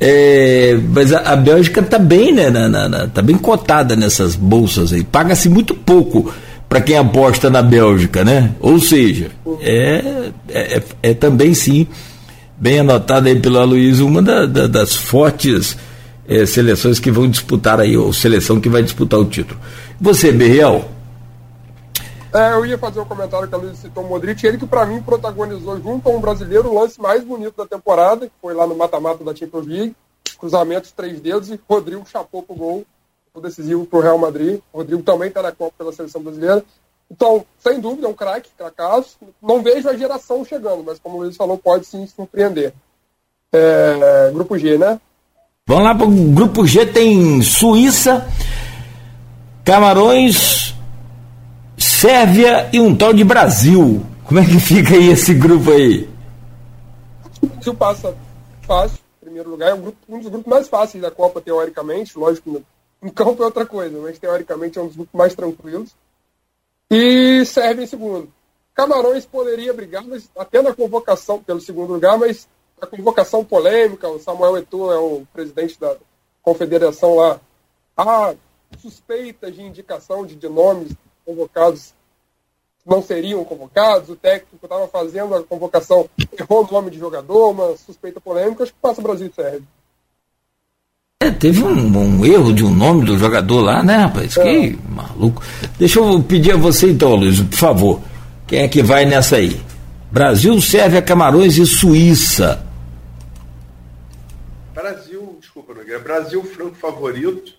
É, mas a, a, Bélgica está bem, né? Na, na, na, tá bem cotada nessas bolsas aí. Paga-se muito pouco para quem aposta na Bélgica, né? Ou seja, é, é, é também sim, bem anotado aí pelo Aloysio, uma da, da, das fortes é, seleções que vão disputar aí, ou seleção que vai disputar o título. Você, Berriel? É, eu ia fazer um comentário que a Luiz citou o Modric, ele que para mim protagonizou junto a um brasileiro o lance mais bonito da temporada, que foi lá no mata-mata da Champions League, cruzamentos três dedos e Rodrigo chapou pro gol, o decisivo pro Real Madrid. O Rodrigo também está na Copa pela seleção brasileira. Então, sem dúvida, é um craque, cracaço. Não vejo a geração chegando, mas como o Luiz falou, pode sim surpreender. É, grupo G, né? Vamos lá para o grupo G, tem Suíça, Camarões, Sérvia e um tal de Brasil. Como é que fica aí esse grupo aí? O Brasil passa fácil, em primeiro lugar, é um, grupo, um dos grupos mais fáceis da Copa, teoricamente. Lógico, em campo é outra coisa, mas teoricamente é um dos grupos mais tranquilos. E Sérvia em segundo. Camarões poderia brigar, mas até na convocação pelo segundo lugar, mas a convocação polêmica, o Samuel Eto'o é o presidente da confederação lá, há suspeitas de indicação de, de nomes convocados não seriam convocados, o técnico estava fazendo a convocação, errou o nome de jogador, uma suspeita polêmica, acho que passa o Brasil e serve. É, teve um, um, erro de um nome do jogador lá, né, rapaz? É. Que maluco. Deixa eu pedir a você então, Luiz, por favor. Quem é que vai nessa aí? Brasil, Sérvia, Camarões e Suíça. Brasil, desculpa, Nogueira. Brasil, franco favorito.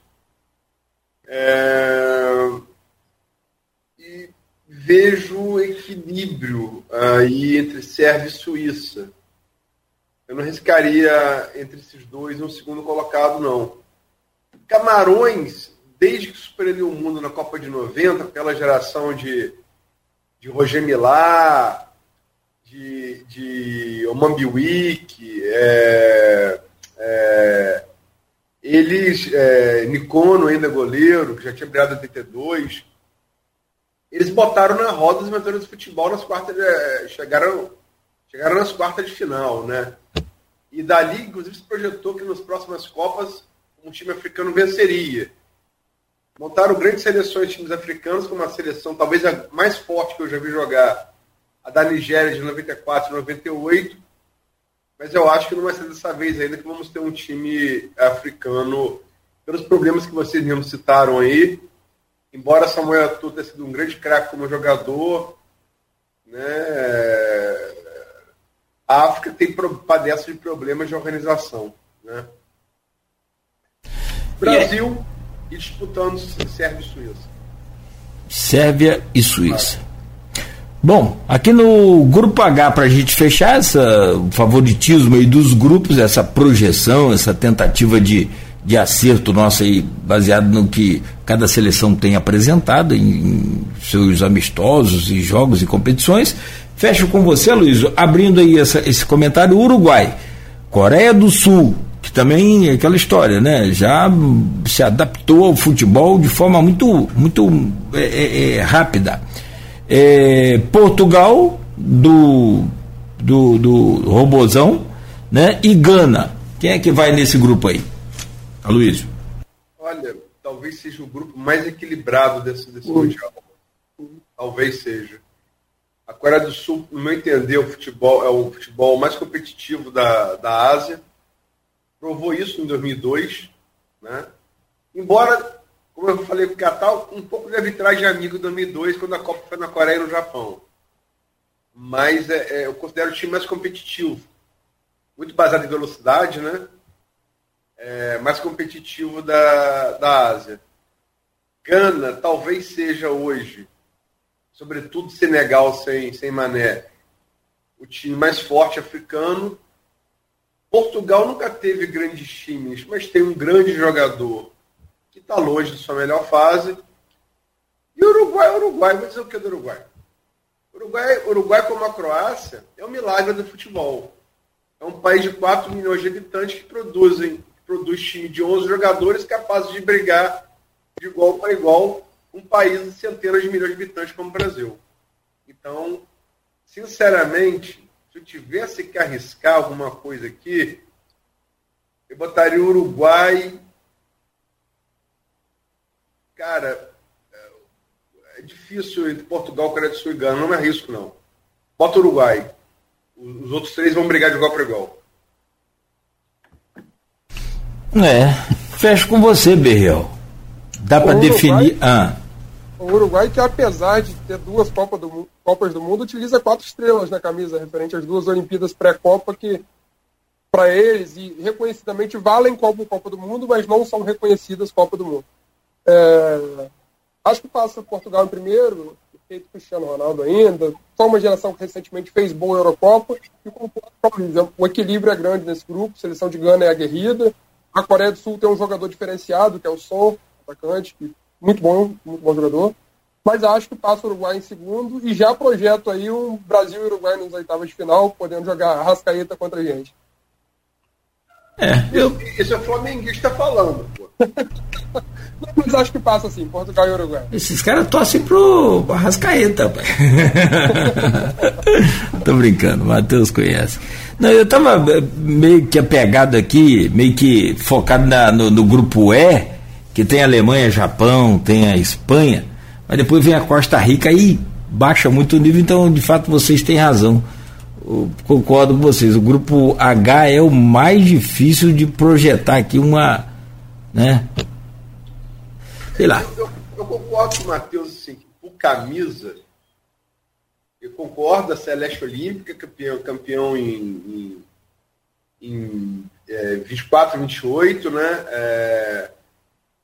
É vejo equilíbrio aí entre Sérvia e Suíça. Eu não riscaria entre esses dois um segundo colocado, não. Camarões, desde que superou o mundo na Copa de 90, aquela geração de, de Roger Milá, de, de Omambiwik, é, é, eles, é, Nicono ainda goleiro, que já tinha brilhado em 82, eles botaram na roda os mentores de futebol nas quartas de, eh, chegaram chegaram nas quartas de final, né? E dali, inclusive, se projetou que nas próximas Copas um time africano venceria. Montaram grandes seleções de times africanos, como a seleção talvez a mais forte que eu já vi jogar, a da Nigéria de 94 e 98. Mas eu acho que não vai ser dessa vez ainda que vamos ter um time africano, pelos problemas que vocês mesmos citaram aí, embora Samuel Atu tenha sido um grande craque como jogador, né, a África tem, padece de problemas de organização. Né? Brasil e disputando Sérvia e Suíça. Sérvia e Suíça. Bom, aqui no grupo H, para a gente fechar essa, o favoritismo aí dos grupos, essa projeção, essa tentativa de, de acerto nosso aí, baseado no que cada seleção tem apresentado em, em seus amistosos e jogos e competições. Fecho com você, Luiz, abrindo aí essa, esse comentário: Uruguai, Coreia do Sul, que também é aquela história, né? Já se adaptou ao futebol de forma muito, muito é, é, é rápida é, Portugal do, do, do Robozão, né? E Gana. Quem é que vai nesse grupo aí? Aloysio. Olha, talvez seja o grupo mais equilibrado desse, desse Mundial. Talvez seja. A Coreia do Sul, no meu entender, o futebol, é o futebol mais competitivo da, da Ásia. Provou isso em 2002. Né? Embora como eu falei com o Catar, um pouco de arbitragem amigo em 2002, quando a Copa foi na Coreia e no Japão. Mas é, é, eu considero o time mais competitivo. Muito baseado em velocidade, né? É, mais competitivo da, da Ásia. Gana talvez seja hoje, sobretudo Senegal sem, sem Mané, o time mais forte africano. Portugal nunca teve grandes times, mas tem um grande jogador que está longe de sua melhor fase. E Uruguai, Uruguai, vou dizer o que do Uruguai? Uruguai, Uruguai como a Croácia, é um milagre do futebol. É um país de 4 milhões de habitantes que produzem, produz time de 11 jogadores capazes de brigar de igual para igual um país de centenas de milhões de habitantes como o Brasil. Então, sinceramente, se eu tivesse que arriscar alguma coisa aqui, eu botaria o Uruguai Cara, é, difícil entre Portugal, Coreia do Sul e Gana. Não é risco, não. Bota o Uruguai. Os outros três vão brigar de igual para igual. É. Fecho com você, Berriel. Dá para definir. Ah. O Uruguai, que apesar de ter duas Copas do, Copas do Mundo, utiliza quatro estrelas na camisa, referente às duas Olimpíadas pré-Copa, que para eles, e reconhecidamente valem como Copa do Mundo, mas não são reconhecidas Copa do Mundo. É, acho que passa Portugal em primeiro, feito Cristiano Ronaldo ainda. Foi uma geração que recentemente fez boa Eurocopa e com o equilíbrio é grande nesse grupo. Seleção de Gana é aguerrida. A Coreia do Sul tem um jogador diferenciado, que é o Son, atacante, que, muito bom, muito bom jogador. Mas acho que passa o Uruguai em segundo e já projeto aí um Brasil e Uruguai nas oitavas de final, podendo jogar rascaeta contra a gente. É, eu... Isso é flamenguista falando, pô. Mas acho que passa assim, Portugal e Uruguai. Esses caras torcem pro Arrascaeta, pai. Tô brincando, o Matheus conhece. Não, eu tava eh, meio que apegado aqui, meio que focado na, no, no, grupo E, que tem a Alemanha, Japão, tem a Espanha, mas depois vem a Costa Rica e baixa muito o nível, então de fato vocês têm razão. Eu concordo com vocês. O grupo H é o mais difícil de projetar aqui uma. Né, Sei lá. Eu, eu, eu concordo com o Matheus, assim, por camisa, eu concordo, a Celeste Olímpica, campeão, campeão em, em, em é, 24, 28, né? É,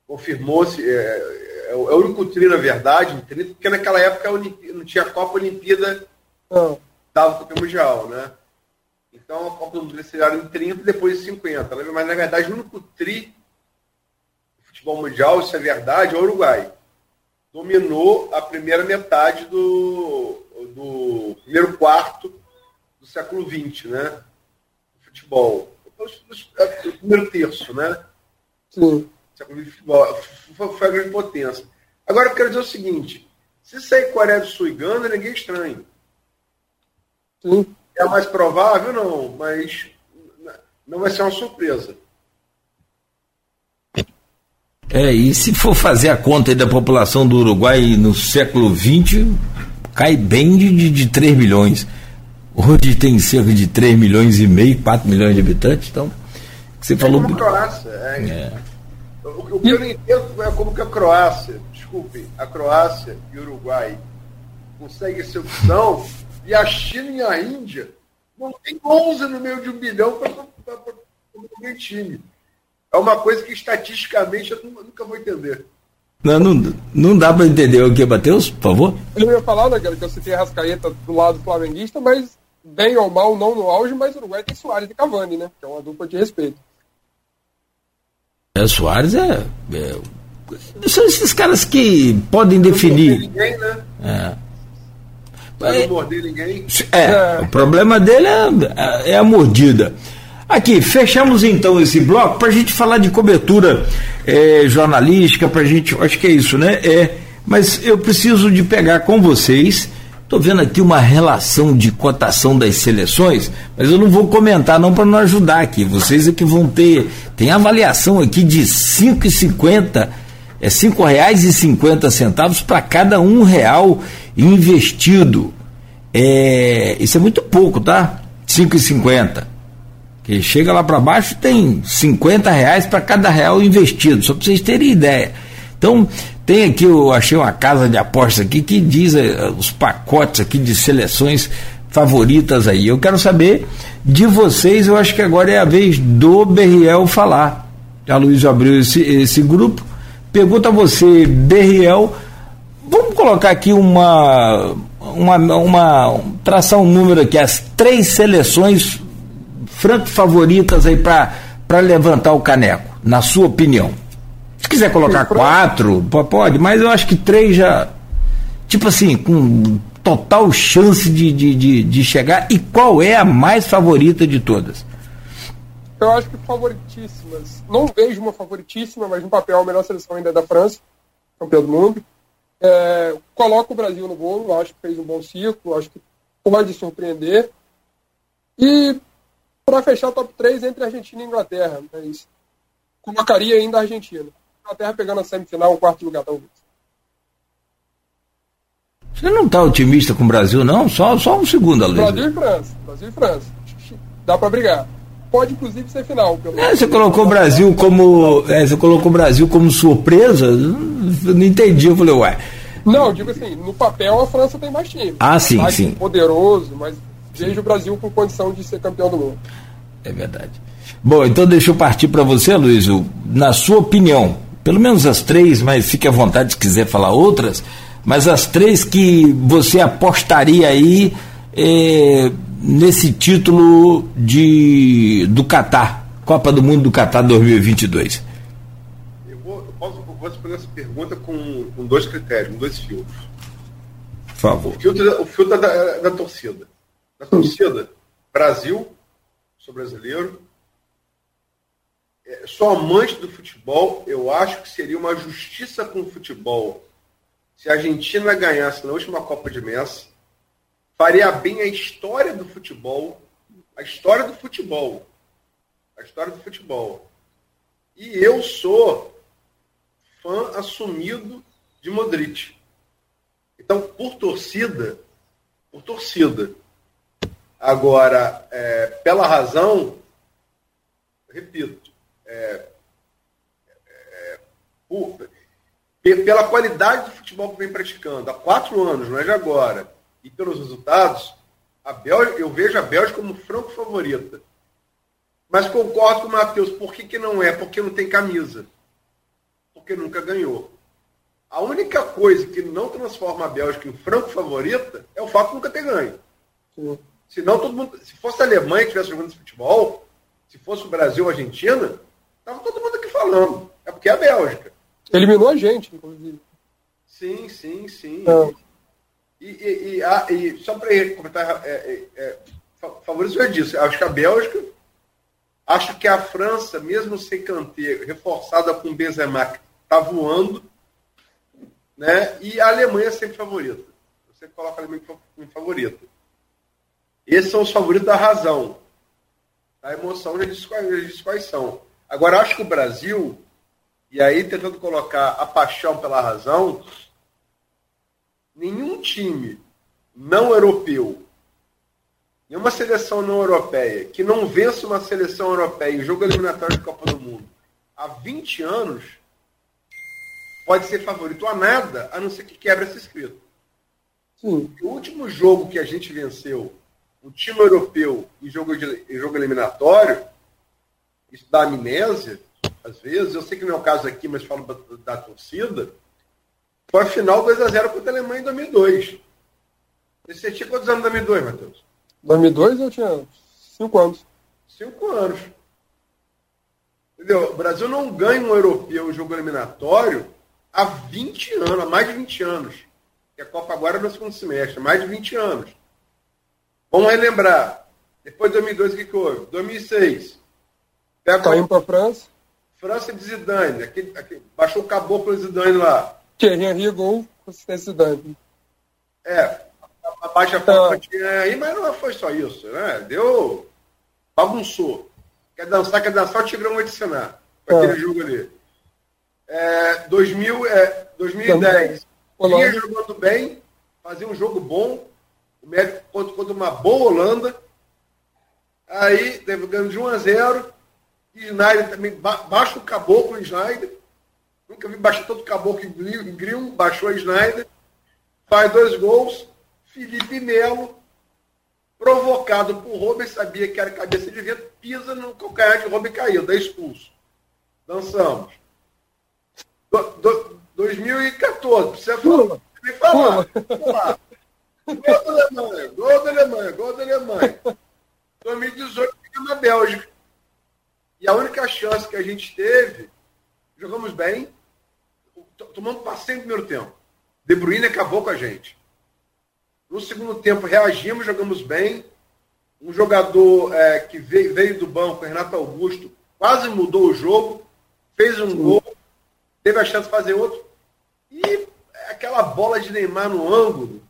Confirmou-se, é, é, é, o único tri, na verdade, porque naquela época não tinha Copa Olimpíada, dava campeão mundial, né? Então a Copa do Mundo seria em 30 e depois em 50. Né? Mas na verdade o único tri futebol mundial, isso é verdade, é o Uruguai. Dominou a primeira metade do, do primeiro quarto do século XX, né? Futebol. O primeiro terço, né? Sim. Século XX, futebol. Foi a grande potência. Agora eu quero dizer o seguinte: se sair Coreia do Sul e Gana, ninguém é estranho. Sim. É mais provável, não, mas não vai ser uma surpresa. É, e se for fazer a conta da população do Uruguai no século XX, cai bem de, de 3 milhões. Hoje tem cerca de 3 milhões e meio, 4 milhões de habitantes, então. Você é falou. Como a Croácia, é. é. O, o, que eu não entendo é como que a Croácia, desculpe, a Croácia e o Uruguai conseguem ser opção e a China e a Índia não tem 11 no meio de um bilhão para um time. É uma coisa que estatisticamente eu nunca vou entender. Não, não, não dá para entender o que, Matheus, por favor? Eu ia falar, né, que eu citei a Rascaeta do lado flamenguista, mas bem ou mal, não no auge, mas o Uruguai tem Soares e Cavani, né? Que é uma dupla de respeito. É, Soares é, é são esses caras que podem não definir. Ninguém, né? É. Não morder ninguém. É, é, o problema dele é, é a mordida. Aqui, fechamos então esse bloco para a gente falar de cobertura é, jornalística, para a gente, acho que é isso, né? É, mas eu preciso de pegar com vocês. Estou vendo aqui uma relação de cotação das seleções, mas eu não vou comentar não para não ajudar aqui. Vocês é que vão ter. Tem avaliação aqui de 5,50 é cinco reais e cinquenta centavos para cada um real investido. É, isso é muito pouco, tá? Cinco e cinquenta. Que chega lá para baixo tem 50 reais para cada real investido, só para vocês terem ideia. Então, tem aqui, eu achei uma casa de apostas aqui que diz é, os pacotes aqui de seleções favoritas aí. Eu quero saber de vocês, eu acho que agora é a vez do Berriel falar. A Luiz abriu esse, esse grupo. Pergunta a você, Berriel, vamos colocar aqui uma, uma, uma traçar um número aqui, as três seleções franco favoritas aí para levantar o caneco, na sua opinião. Se quiser colocar quatro, pode, mas eu acho que três já, tipo assim, com total chance de, de, de, de chegar. E qual é a mais favorita de todas? Eu acho que favoritíssimas. Não vejo uma favoritíssima, mas no papel a melhor seleção ainda é da França, campeão do mundo. É, coloco o Brasil no bolo, acho que fez um bom ciclo, acho que pode surpreender. E para fechar o top 3 entre Argentina e Inglaterra, mas colocaria ainda a Argentina. Inglaterra pegando a semifinal, o quarto lugar, talvez. Você não está otimista com o Brasil, não? Só, só um segundo, Alex. Brasil e França. Brasil e França. Dá para brigar pode inclusive ser final. É, você colocou o Brasil como. É, você colocou o Brasil como surpresa? Não entendi. Eu falei, ué. Não, digo assim, no papel a França tem mais time. Ah, sim, mais sim. Poderoso, mas vejo o Brasil com condição de ser campeão do mundo. É verdade. Bom, então deixa eu partir para você, Luiz. Na sua opinião, pelo menos as três, mas fique à vontade se quiser falar outras, mas as três que você apostaria aí. Eh, nesse título de do Catar, Copa do Mundo do Catar 2022? Eu vou, eu posso, eu posso responder essa pergunta com, com dois critérios, com dois filtros. Por favor. O filtro, o filtro da, da torcida. Da torcida, Brasil, sou brasileiro, é, sou amante do futebol, eu acho que seria uma justiça com o futebol se a Argentina ganhasse na última Copa de Messi faria bem a história do futebol, a história do futebol, a história do futebol. E eu sou fã assumido de Modric. Então, por torcida, por torcida. Agora, é, pela razão, repito, é, é, por, pela qualidade do futebol que vem praticando há quatro anos, não é de agora, e pelos resultados, a Bélgica, eu vejo a Bélgica como franco favorita. Mas concordo com o Matheus, por que, que não é? Porque não tem camisa. Porque nunca ganhou. A única coisa que não transforma a Bélgica em franco favorita é o fato de nunca ter ganho. Sim. Senão todo mundo. Se fosse a Alemanha que estivesse jogando esse futebol, se fosse o Brasil ou a Argentina, estava todo mundo aqui falando. É porque é a Bélgica. Eliminou a gente, inclusive. Sim, sim, sim. Não. E, e, e, a, e só para comentar, é, é, é, acho que a Bélgica, acho que a França, mesmo sem Kanté, reforçada com Benzema, está voando, né? e a Alemanha é sempre favorita. Você coloca a Alemanha como favorita. Esses são os favoritos da razão. A emoção já disse, quais, já quais são. Agora, acho que o Brasil, e aí tentando colocar a paixão pela razão, nenhum time não europeu, nenhuma seleção não europeia, que não vença uma seleção europeia em jogo eliminatório de Copa do Mundo há 20 anos, pode ser favorito a nada, a não ser que quebra esse escrito. Sim. O último jogo que a gente venceu, um time europeu em jogo, de, em jogo eliminatório, isso dá amnésia, às vezes, eu sei que não é o caso aqui, mas falo da, da torcida, Foi a final 2x0 contra a Alemanha em 2002. Você tinha quantos anos em 2002, Matheus? 2002 eu tinha 5 anos. 5 anos. Entendeu? O Brasil não ganha um europeu um jogo eliminatório há 20 anos, há mais de 20 anos. E a Copa agora é no segundo semestre, mais de 20 anos. Vamos relembrar. Depois de 2002, o que, que houve? 2006. Pega Caiu para a França. França de Zidane. Aquele, aquele, baixou o caboclo Zidane lá. Thierry Henry, gol, assistência Zidane. É. A baixa França tinha aí, mas não foi só isso, né? Deu... Bagunçou. Quer dançar, quer dançar, o Tigrão vai te ensinar. Com aquele jogo ali. É, 2000, é, 2010. Vinha jogando bem, fazia um jogo bom, contra, contra uma boa Holanda. Aí, ganhando de 1 a 0 Snyder também, ba baixa o caboclo Snyder. Nunca vi baixar todo caboclo em Grill, baixou a Snyder. Faz dois gols. Felipe Melo, provocado por Robin, sabia que era cabeça de vento, pisa no calcanhar de Robin e caiu, daí expulso. Dançamos. Do, do, 2014, precisa falar. Gol da Alemanha, gol da Alemanha, gol da Alemanha. 2018 fica na Bélgica. E a única chance que a gente teve, jogamos bem, tomamos passeio no primeiro tempo. De Bruyne acabou com a gente. No segundo tempo, reagimos, jogamos bem. Um jogador é, que veio, veio, do banco, Renato Augusto, quase mudou o jogo, fez um Sim. gol, teve a chance de fazer outro. E aquela bola de Neymar no ângulo,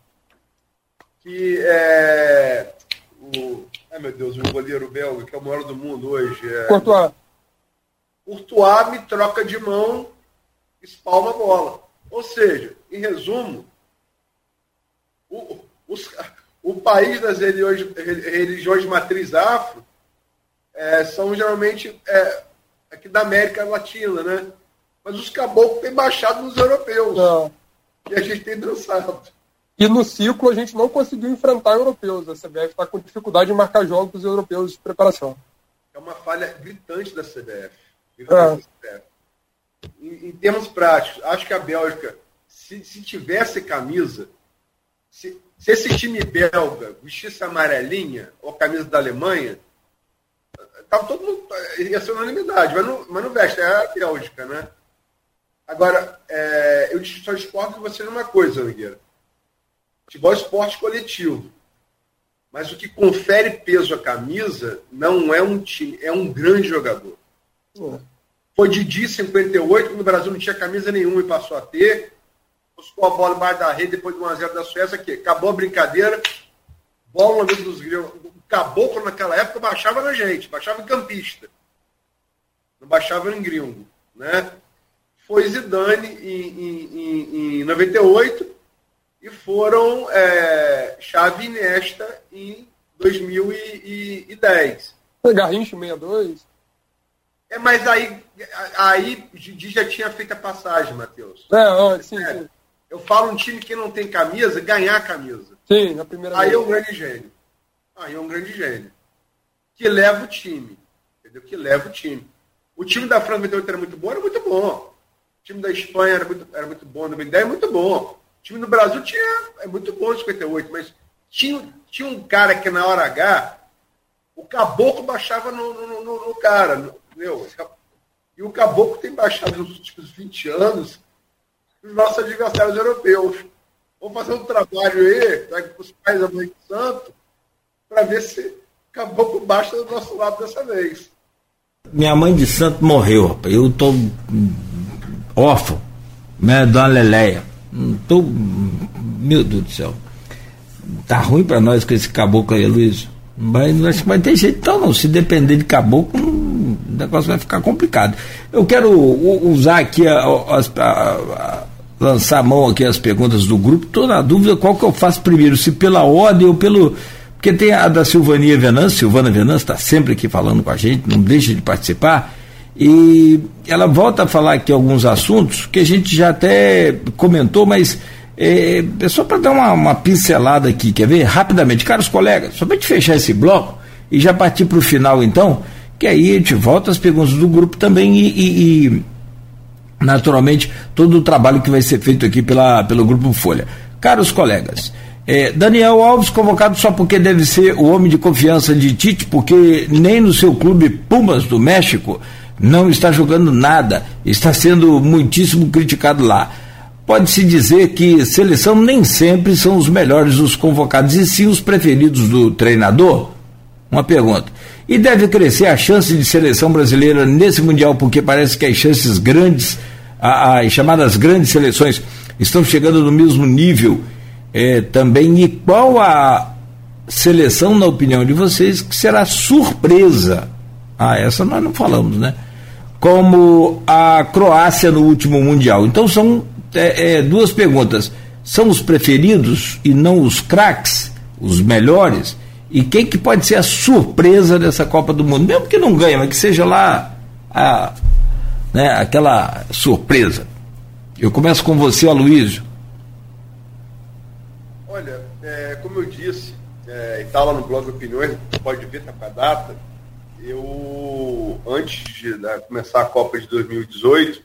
que é. O, Ai, meu Deus, o goleiro belga, que é o maior do mundo hoje. É... Courtois. Courtois me troca de mão, espalma a bola. Ou seja, em resumo, o, os, o país das religiões, religiões de matriz afro é, são geralmente é, aqui da América Latina, né? Mas os caboclos têm baixado nos europeus. Não. E a gente tem dançado. E no ciclo a gente não conseguiu enfrentar europeus. A CBF está com dificuldade em marcar jogos europeus de preparação. É uma falha gritante da CBF. Gritante é. da CBF. Em, em, termos práticos, acho que a Bélgica, se, se tivesse camisa, se, se esse time belga vestisse amarelinha ou camisa da Alemanha, tava todo mundo, ia ser unanimidade, mas não, mas não veste, é a Bélgica, né? Agora, é, eu só discordo com você numa coisa, Nogueira. Futebol é esporte coletivo. Mas o que confere peso à camisa não é um time, é um grande jogador. É. Foi Didi 58, quando o Brasil não tinha camisa nenhuma e passou a ter. Buscou a bola embaixo da rede depois do 1x0 da Suécia, que acabou a brincadeira. Bola meio dos grilhos. O caboclo naquela época baixava na gente, baixava em campista. Não baixava em gringo. Né? Foi Zidane em, em, em, em 98 e foram é, Chave Nesta em 2010. Garrincha 62. É, mas aí, aí Didi já tinha feito a passagem, Matheus. É, sim, é, sim. Eu falo um time que não tem camisa, ganhar camisa. Sim, na primeira Aí vez. é um grande gênio. Aí é um grande gênio. Que leva o time. Entendeu? Que leva o time. O time da França 98 era muito bom, era muito bom. O time da Espanha era muito, era muito bom, 2010 é muito bom time do Brasil tinha. É muito bom em 58, mas tinha, tinha um cara que na hora H, o caboclo baixava no, no, no, no cara, entendeu? E o caboclo tem baixado nos últimos 20 anos os nossos adversários europeus. Vamos fazer um trabalho aí, com os pais da Mãe de Santo, para ver se o caboclo baixa do nosso lado dessa vez. Minha mãe de santo morreu, rapaz. Eu tô órfão, né, da Leleia. Tô, meu Deus do céu. Tá ruim para nós com esse caboclo aí, Luiz. Mas acho que vai ter jeito então não. Se depender de caboclo, o negócio vai ficar complicado. Eu quero usar aqui a, a, a, lançar a mão aqui as perguntas do grupo. Estou na dúvida qual que eu faço primeiro, se pela ordem ou pelo. Porque tem a da Silvania Venâncio, Silvana Venâncio está sempre aqui falando com a gente, não deixa de participar. E ela volta a falar aqui alguns assuntos que a gente já até comentou, mas é, é só para dar uma, uma, pincelada aqui, quer ver? Rapidamente, caros colegas, só para fechar esse bloco e já partir para o final então, que aí a gente volta às perguntas do grupo também e, e, e naturalmente, todo o trabalho que vai ser feito aqui pela, pelo Grupo Folha. Caros colegas, é, Daniel Alves convocado só porque deve ser o homem de confiança de Tite, porque nem no seu clube Pumas do México não está jogando nada, está sendo muitíssimo criticado lá. Pode-se dizer que seleção nem sempre são os melhores os convocados, e sim os preferidos do treinador? Uma pergunta. E deve crescer a chance de seleção brasileira nesse Mundial, porque parece que as chances grandes, as chamadas grandes seleções, estão chegando no mesmo nível é, também. E qual a seleção, na opinião de vocês, que será surpresa? Ah, essa nós não falamos, né? Como a Croácia no último Mundial. Então são é, é, duas perguntas. São os preferidos e não os craques, os melhores? E quem que pode ser a surpresa dessa Copa do Mundo? Mesmo que não ganhe, mas que seja lá a, né, aquela surpresa. Eu começo com você, Aloysio. Olha, é, como eu disse, é, e está lá no blog Opiniões, pode ver, está com a data, eu, antes de né, começar a Copa de 2018,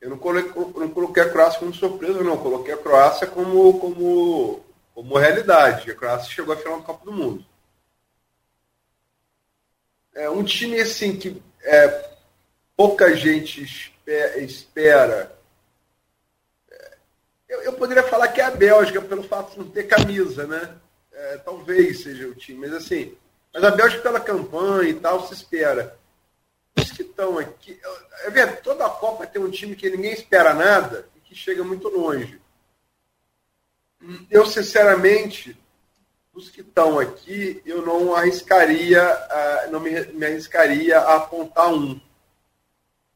eu não coloquei, não coloquei a Croácia como surpresa, não. Coloquei a Croácia como, como, como realidade. A Croácia chegou à final da Copa do Mundo. É um time assim que é, pouca gente espera. É, eu, eu, poderia falar que é a Bélgica pelo fato de não ter camisa, né? É, talvez seja o time, mas assim. Mas a Bélgica pela campanha e tal se espera os que estão aqui. É verdade, toda a Copa tem um time que ninguém espera nada e que chega muito longe. Eu, sinceramente, dos que estão aqui, eu não arriscaria, não me, me, arriscaria a apontar um.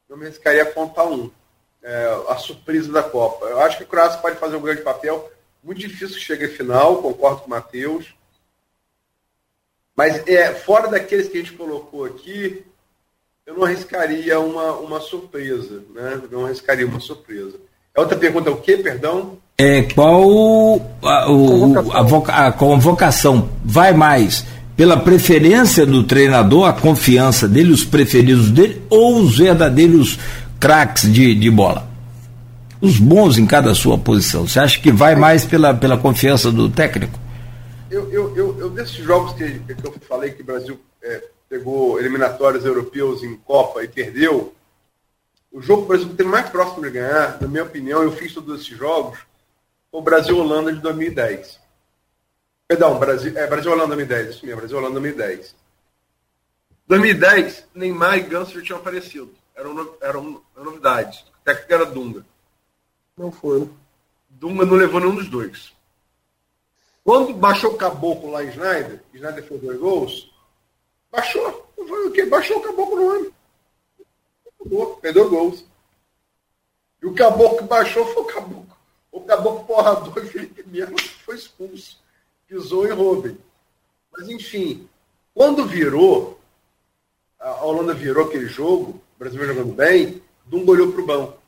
Não me arriscaria a apontar um. É, a surpresa da Copa. Eu acho que o Croácia pode fazer um grande papel. Muito difícil que chegue à final, concordo com o Matheus. Mas é, fora daqueles que a gente colocou aqui, eu não arriscaria uma, uma surpresa, né? Não arriscaria uma surpresa. A outra pergunta é o que, perdão? É, qual a, o, a, a convocação vai mais pela preferência do treinador, a confiança dele, os preferidos dele, ou os verdadeiros craques de, de bola? Os bons em cada sua posição. Você acha que vai mais pela, pela confiança do técnico? Eu, eu, eu, eu desses jogos que, que eu falei que o Brasil é, pegou eliminatórios europeus em Copa e perdeu, o jogo que o Brasil tem mais próximo de ganhar, na minha opinião, eu fiz todos esses jogos, foi o Brasil-Holanda de 2010. Perdão, Brasil, é, Brasil-Holanda 2010, isso mesmo, Brasil-Holanda 2010. 2010, Neymar e Ganso já tinham aparecido. Era uma, era uma novidade. A técnica era Dunga. Não foi. Dunga não levou nenhum dos dois. Quando baixou o caboclo lá em Schneider, Schneider fez dois gols, Baixou. Foi o quê? Baixou o caboclo no ano. Perdeu gols. E o caboclo que baixou foi o caboclo. O caboclo porrador Felipe Melo foi expulso. Pisou em Robin. Mas enfim, quando virou, a Holanda virou aquele jogo, o Brasil jogando bem, Dunga olhou para o banco.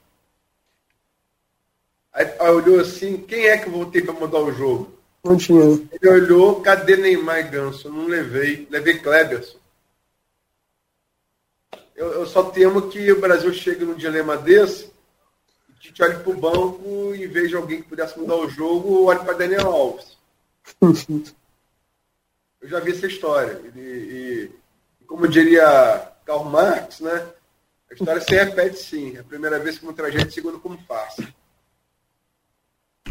Aí, aí, olhou assim, quem é que eu vou ter para mudar o jogo? Não tinha. Ele olhou, cadê Neymar e Ganso? Não levei. Levei Kleberson. Eu, eu, só temo que o Brasil chegue num dilema desse e te olhe para o banco e veja alguém que pudesse mudar o jogo, olhe para Daniel Alves. eu já vi essa história. E, e, como diria Karl Marx, né? A história se repete sim. É a primeira vez como tragédia, segundo como farsa.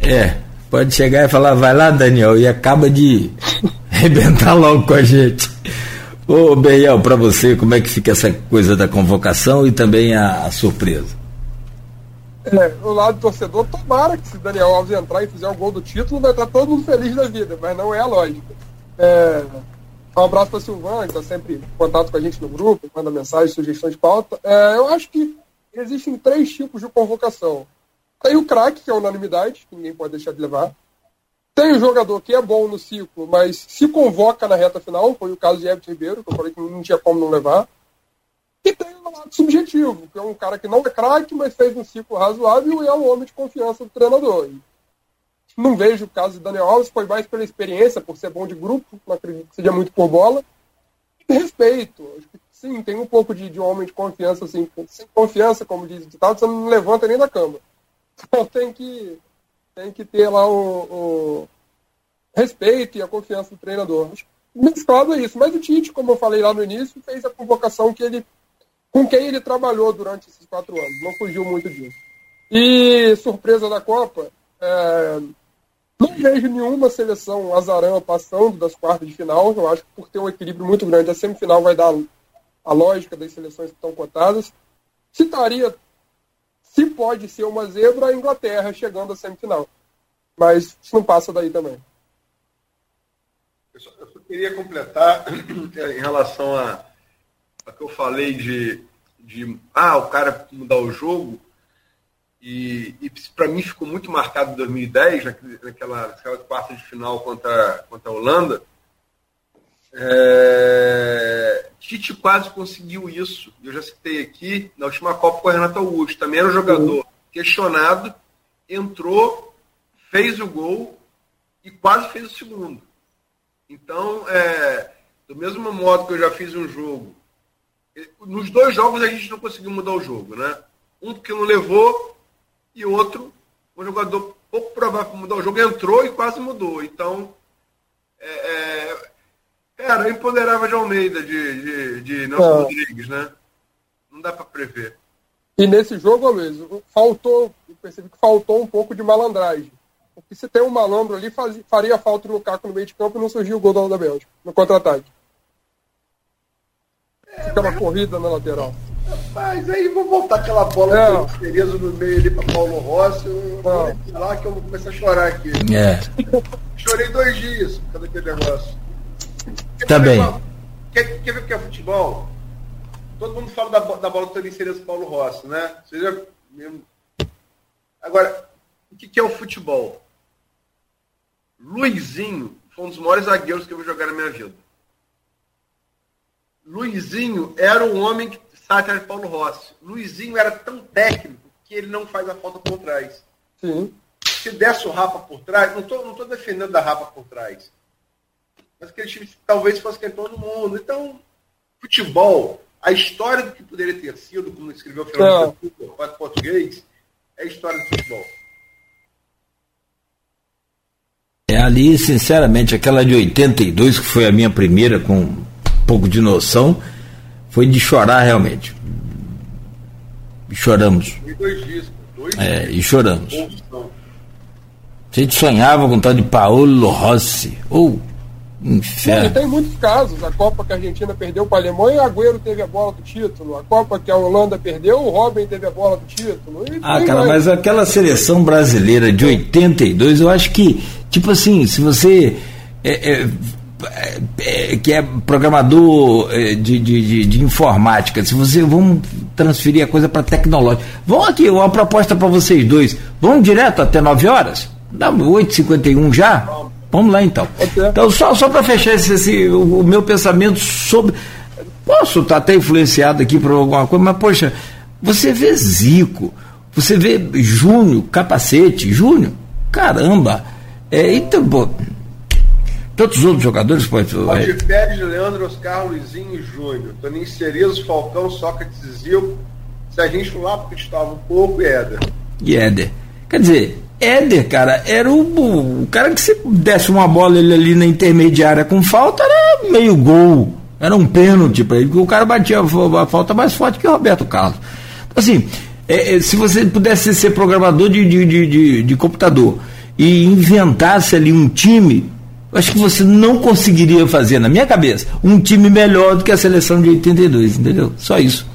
É, pode chegar e falar, vai lá, Daniel, e acaba de arrebentar logo com a gente. Ô, Beiel, para você, como é que fica essa coisa da convocação e também a, a surpresa? É, o lado torcedor, tomara que se Daniel Alves entrar e fizer o gol do título, vai estar todo mundo feliz da vida, mas não é a lógica. É, um abraço para Silvana, que está sempre em contato com a gente no grupo, manda mensagem, sugestão de pauta. É, eu acho que existem três tipos de convocação. Tem o craque, que é unanimidade, que ninguém pode deixar de levar. Tem um jogador que é bom no ciclo, mas se convoca na reta final, foi o caso de Everton Ribeiro, que eu falei que não tinha como não levar. E tem o lado subjetivo, que é um cara que não é craque, mas fez um ciclo razoável e é um homem de confiança do treinador. Não vejo o caso de Daniel Alves, foi mais pela experiência, por ser bom de grupo, não acredito que seja muito por bola. E respeito. sim, tem um pouco de, de homem de confiança, assim, sem confiança, como diz o ditado, você não levanta nem da cama. Então tem que, tem que ter lá o, o respeito e a confiança do treinador. Mesclado é isso. Mas o Tite, como eu falei lá no início, fez a convocação que ele, com quem ele trabalhou durante esses quatro anos. Não fugiu muito disso. E surpresa da Copa, é, não vejo nenhuma seleção azarã passando das quartas de final. Eu acho que por ter um equilíbrio muito grande, a semifinal vai dar a lógica das seleções que estão cotadas. Citaria, se pode ser uma zebra, a Inglaterra chegando à semifinal. Mas isso não passa daí também. Eu só, eu só queria completar em relação a, a que eu falei de, de ah, o cara mudar o jogo. E, e para mim ficou muito marcado em 2010, naquela, naquela quarta de final contra, contra a Holanda. É, Tite quase conseguiu isso. Eu já citei aqui na última Copa com o Renato Augusto. Também era um jogador questionado, entrou, fez o gol e quase fez o segundo. Então, é, do mesmo modo que eu já fiz um jogo, nos dois jogos a gente não conseguiu mudar o jogo, né? Um porque não levou e outro, um jogador pouco provável para mudar o jogo, entrou e quase mudou. Então, é, é, era imponderável de Almeida, de, de, de Nelson é. Rodrigues, né? Não dá para prever. E nesse jogo, mesmo, faltou, eu percebi que faltou um pouco de malandragem. Porque se tem um malandro ali, faz, faria falta no Lukaku no meio de campo e não surgiu o gol da Bélgica, no contra-ataque. É, Aquela mas... corrida na lateral. Mas aí vou voltar aquela bola é. misteriosa no meio ali para Paulo Rossi. Eu vou lá que eu vou começar a chorar aqui. É. Chorei dois dias por causa daquele negócio. Tá bem. Quer, quer ver o que é futebol? Todo mundo fala da, da bola do misterioso Paulo Rossi, né? Seja mesmo. Agora, o que, que é o futebol? Luizinho foi um dos maiores zagueiros que eu vou jogar na minha vida. Luizinho era um homem que sabe atrás de Paulo Rossi. Luizinho era tão técnico que ele não faz a falta por trás. Sim. Se desse o Rapa por trás, não estou não tô defendendo a Rapa por trás. Mas aquele time talvez fosse campeão do mundo. Então, futebol, a história do que poderia ter sido, como escreveu o Fernando é. português, é a história do futebol. É ali, sinceramente, aquela de 82, que foi a minha primeira, com um pouco de noção, foi de chorar realmente. E choramos. Dois discos, dois é, e choramos. A gente sonhava com o tal de Paulo Rossi. Ou Inferno. Tem muitos casos. A Copa que a Argentina perdeu para a Alemanha, o Agüero teve a bola do título. A Copa que a Holanda perdeu, o Robin teve a bola do título. ah, cara, mais. mas aquela seleção brasileira de 82, eu acho que, tipo assim, se você. É, é, é, que é programador é, de, de, de, de, informática, se você vamos transferir a coisa para tecnológica. Vamos aqui, uma proposta para vocês dois. Vamos direto até 9 horas? Dá 8h51 já? Vamos lá então. Então, só, só para fechar esse, esse, o, o, meu pensamento sobre. Posso estar até influenciado aqui por alguma coisa, mas, poxa, você vê Zico, você vê Júnior, capacete, Júnior, caramba. É, então, pô, tantos outros jogadores, pode. Roger Pérez, Leandro, Oscar, Luizinho e Júnior. Toninho Cerezo, Falcão, Sócrates e Zico. Se a gente lá, porque estava um pouco, e Éder. E Éder. Quer dizer, Éder, cara, era o, o cara que se desse uma bola ele ali na intermediária com falta, era meio gol. Era um pênalti para ele, o cara batia a, falta mais forte que o Roberto Carlos. Então, assim, é, é, se você pudesse ser programador de, de, de, de, de computador e inventasse ali um time, acho que você não conseguiria fazer, na minha cabeça, um time melhor do que a seleção de 82, entendeu? Só isso.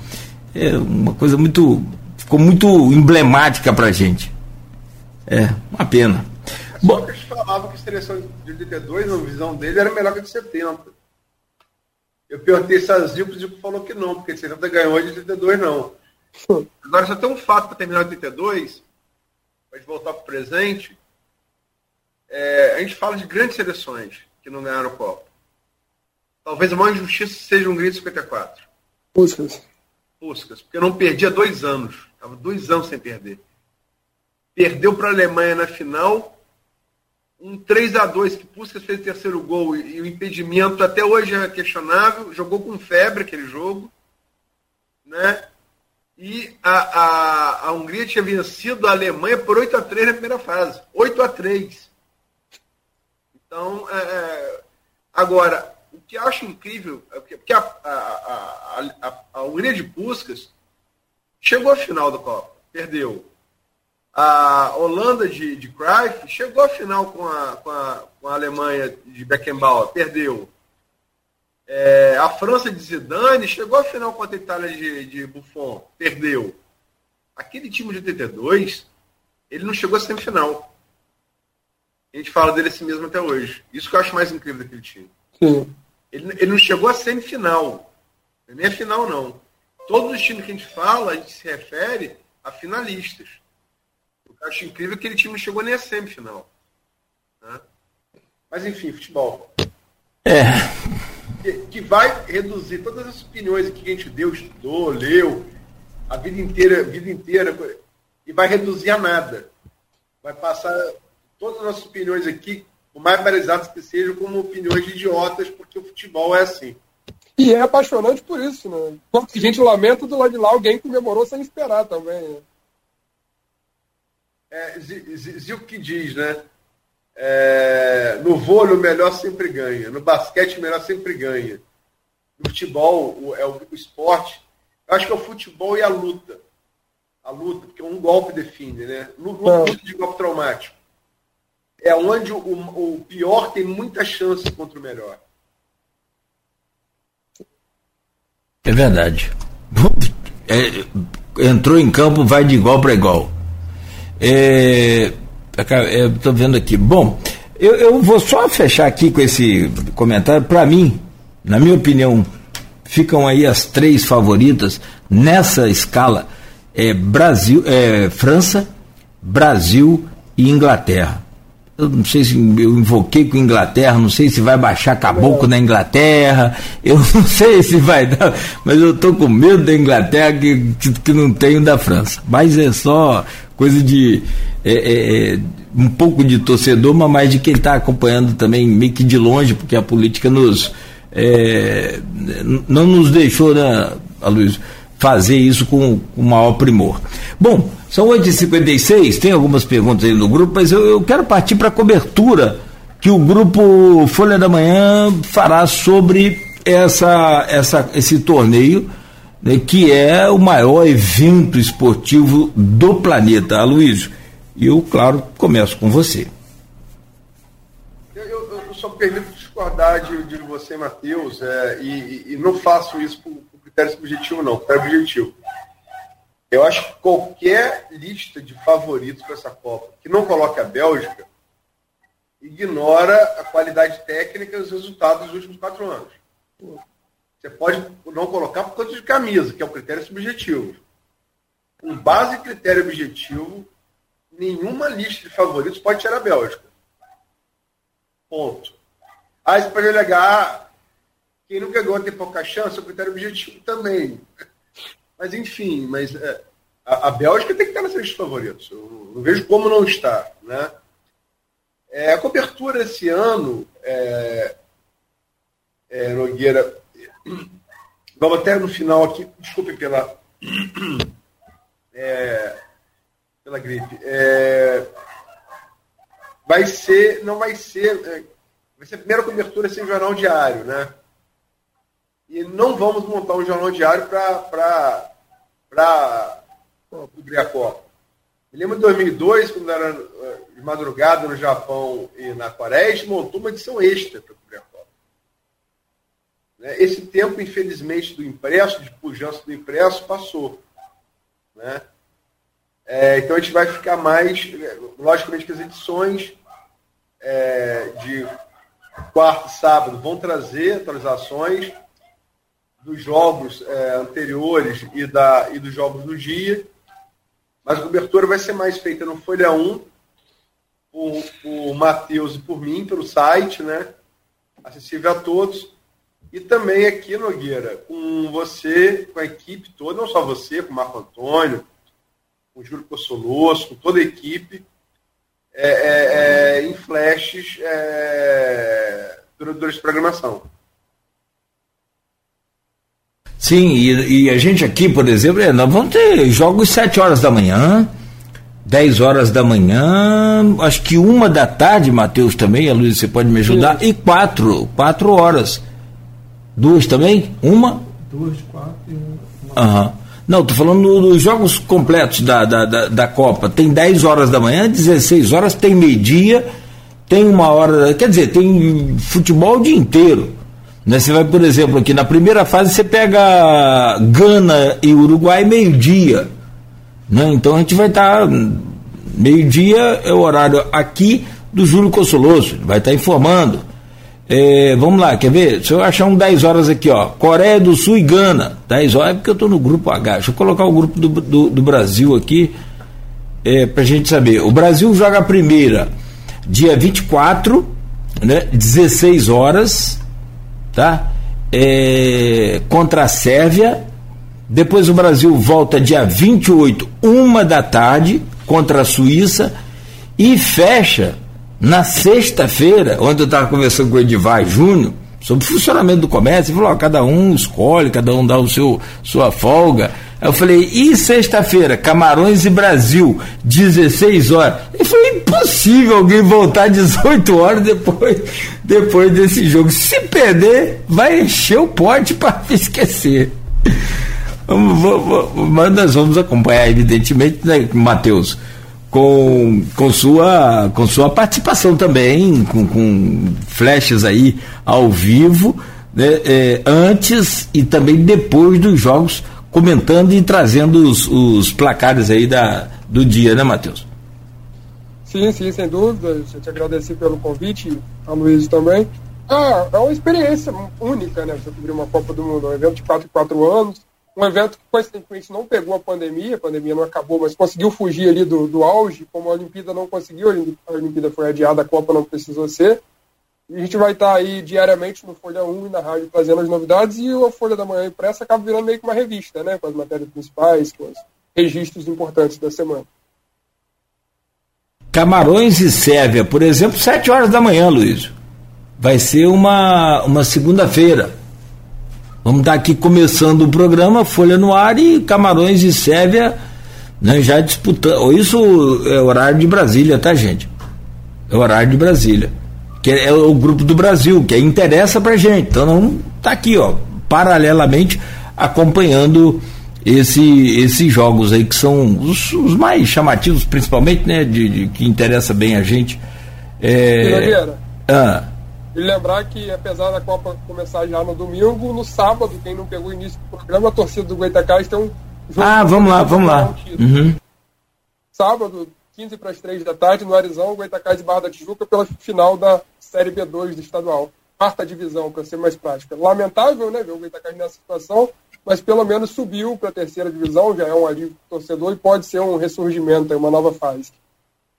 É uma coisa muito. ficou muito emblemática pra gente. É, uma pena. Bom, Só que eles falavam que a seleção de 82, na visão dele, era melhor que a de 70. Eu perguntei se a Zico, o Zico falou que não, porque a de 70 ganhou de 82 não. Agora só tem um fato para terminar de 82, para gente voltar para o presente. É, a gente fala de grandes seleções que não ganharam o Copa. Talvez a maior injustiça seja um grito 54. Puskas. Puskas, porque eu não perdia dois anos. Estava dois anos sem perder. Perdeu para a Alemanha na final, um 3 a 2 que Puskas fez o terceiro gol e, e, o impedimento até hoje é questionável. Jogou com febre aquele jogo. Né? E a, a, a Hungria tinha vencido a Alemanha por 8 a 3 na primeira fase. 8 a 3 Então, é, é, agora, o que eu acho incrível é que a, a, a, a, Hungria de Puskas chegou à final da Copa, perdeu a Holanda de, de Cruyff chegou à final com a, com a, com a Alemanha de Beckenbauer, perdeu. É, a França de Zidane chegou à final contra a Itália de, de Buffon, perdeu. Aquele time de 82, ele não chegou à semifinal. A gente fala dele assim mesmo até hoje. Isso que eu acho mais incrível daquele time. Sim. Ele, ele não chegou à semifinal. Nem a final, não. Todos os times que a gente fala, a gente se refere a finalistas. Eu acho incrível que aquele time não chegou nem a semifinal. Né? Mas enfim, futebol. É. Que, que, vai reduzir todas as opiniões que a gente deu, estudou, leu, a vida inteira, a vida inteira, e vai reduzir a nada. Vai passar todas as nossas opiniões aqui, por mais balizadas que sejam, como opiniões de idiotas, porque o futebol é assim. E é apaixonante por isso, né? Quanto que a gente lamenta do lado de lá alguém comemorou sem esperar também, né? É, Zilk que diz, né? É, no vôlei o melhor sempre ganha, no basquete o melhor sempre ganha. No futebol, o, é o, o esporte, eu acho que é o futebol e a luta. A luta, porque um golpe define, né? Luta de golpe traumático. É onde o, o pior tem muita chance contra o melhor. É verdade. É, entrou em campo, vai de igual para igual. É, Estou vendo aqui. Bom, eu, eu, vou só fechar aqui com esse comentário. Para mim, na minha opinião, ficam aí as três favoritas nessa escala: é Brasil, é, França, Brasil e Inglaterra. Eu não sei se eu invoquei com Inglaterra, não sei se vai baixar caboclo na Inglaterra, eu não sei se vai dar, mas eu estou com medo da Inglaterra que, que, que, não tenho da França. Mas é só coisa de é, é, é, um pouco de torcedor, mas mais de quem está acompanhando também meio que de longe, porque a política nos é, não nos deixou, né, Luiz, fazer isso com o maior primor. Bom, são 8h56, tem algumas perguntas aí no grupo, mas eu, eu quero partir para a cobertura que o grupo Folha da Manhã fará sobre essa, essa, esse torneio né, que é o maior evento esportivo do planeta. Aloysio, e eu, claro, começo com você. Eu, eu, eu só permito discordar de, de você, Matheus, é, e, e, não faço isso por, por critério subjetivo, não, critério objetivo. Eu acho que qualquer lista de favoritos para essa Copa que não coloque a Bélgica ignora a qualidade técnica e os resultados dos últimos quatro anos. Você pode não colocar por conta de camisa, que é o critério subjetivo. Com base em critério objetivo, nenhuma lista de favoritos pode tirar a Bélgica. Ponto. Aí você pode alegar quem não ganhou tem pouca chance, é o critério objetivo também. Mas enfim, mas é, a, a, Bélgica tem que estar nessa lista de favoritos. Eu não vejo como não estar. Né? É, a cobertura esse ano, é, é, Nogueira, Vamos até no final aqui, desculpe pela, é, pela gripe. É, vai ser, não vai ser, é, vai ser a primeira cobertura sem jornal diário, né? E não vamos montar um jornal diário para cobrir a Copa. Me lembro de 2002, quando era é, de madrugada no Japão e na Coreia, montou uma edição extra para cobrir a Copa. Né? Esse tempo, infelizmente, do impresso, de pujança do impresso, passou. Né? É, então a gente vai ficar mais, logicamente que as edições é, de quarto e sábado vão trazer atualizações dos jogos é, anteriores e, da, e dos jogos do dia, mas a cobertura vai ser mais feita no Folha 1, por, por Matheus e por mim, pelo site, né? acessível a todos. E também aqui, Nogueira, com você, com a equipe toda, não só você, com o Marco Antônio, com o Júlio Cossoloso, com toda a equipe, é, é, é, em flashes é, durante a programação. Sim, e, e, a gente aqui, por exemplo, é, nós vamos ter jogos 7 horas da manhã, 10 horas da manhã, acho que uma da tarde, Matheus também, a Luiz, você pode me ajudar, Sim. e quatro, quatro horas. Duas também? Uma? Duas, quatro e uma. Aham. Não, tô falando dos jogos completos da, da, da, da, Copa. Tem 10 horas da manhã, 16 horas, tem meio-dia, tem uma hora. Quer dizer, tem futebol o dia inteiro. Né? Você vai, por exemplo, aqui na primeira fase você pega Gana e Uruguai meio-dia. Né? Então a gente vai estar. Tá, meio-dia é o horário aqui do Júlio Consoloso, vai estar tá informando. É, vamos lá, quer ver? Se eu achar um 10 horas aqui, ó. Coreia do Sul e Gana. 10 horas é porque eu estou no grupo H. Deixa eu colocar o grupo do, do, do Brasil aqui é, para a gente saber. O Brasil joga a primeira dia 24, né, 16 horas, tá? É, contra a Sérvia. Depois o Brasil volta dia 28, uma da tarde, contra a Suíça. E fecha na sexta-feira, onde eu estava conversando com o Edivar Júnior, sobre o funcionamento do comércio, ele falou: ó, cada um escolhe, cada um dá o seu sua folga. Aí eu falei: e sexta-feira, Camarões e Brasil, 16 horas? Ele falou: impossível alguém voltar 18 horas depois, depois desse jogo. Se perder, vai encher o pote para esquecer. Mas nós vamos acompanhar, evidentemente, né, Matheus? Com, com, sua, com sua participação também, com, com flashes aí ao vivo, né, é, antes e também depois dos jogos, comentando e trazendo os, os placares aí da, do dia, né, Matheus? Sim, sim, sem dúvida. Eu te agradecer pelo convite, a Luiz também. Ah, é uma experiência única, né? Você cobrir uma Copa do Mundo, um evento de 4 4 anos um evento que coincidentemente não pegou a pandemia, a pandemia não acabou, mas conseguiu fugir ali do, do auge, como a Olimpíada não conseguiu, a Olimpíada foi adiada, a Copa não precisou ser. E a gente vai estar aí diariamente no Folha 1 e na rádio trazendo as novidades, e a Folha da Manhã Impressa acaba virando meio que uma revista, né? Com as matérias principais, com os registros importantes da semana. Camarões e Sérvia, por exemplo, 7 horas da manhã, Luiz. Vai ser uma, uma segunda-feira. Vamos estar aqui começando o programa, Folha no Ar e Camarões e Sérvia né, já disputando. Isso é horário de Brasília, tá, gente? É horário de Brasília. Que é, o grupo do Brasil, que interessa pra gente. Então não tá aqui, ó, paralelamente acompanhando esse, esses jogos aí que são os, os mais chamativos, principalmente, né? De, de, que interessa bem a gente. É, ah, e lembrar que, apesar da Copa começar já no domingo, no sábado, quem não pegou o início do programa, a torcida do Goitacás tem um jogo. Ah, vamos lá, vamos lá. Uhum. Sábado, 15 para as 3 da tarde, no Arizão, Goitacás e Barra da Tijuca, pela final da Série B2 do estadual. Quarta divisão, para ser mais prática. Lamentável, né, ver o Goitacás nessa situação, mas pelo menos subiu para a terceira divisão, já é um alívio torcedor e pode ser um ressurgimento, uma nova fase.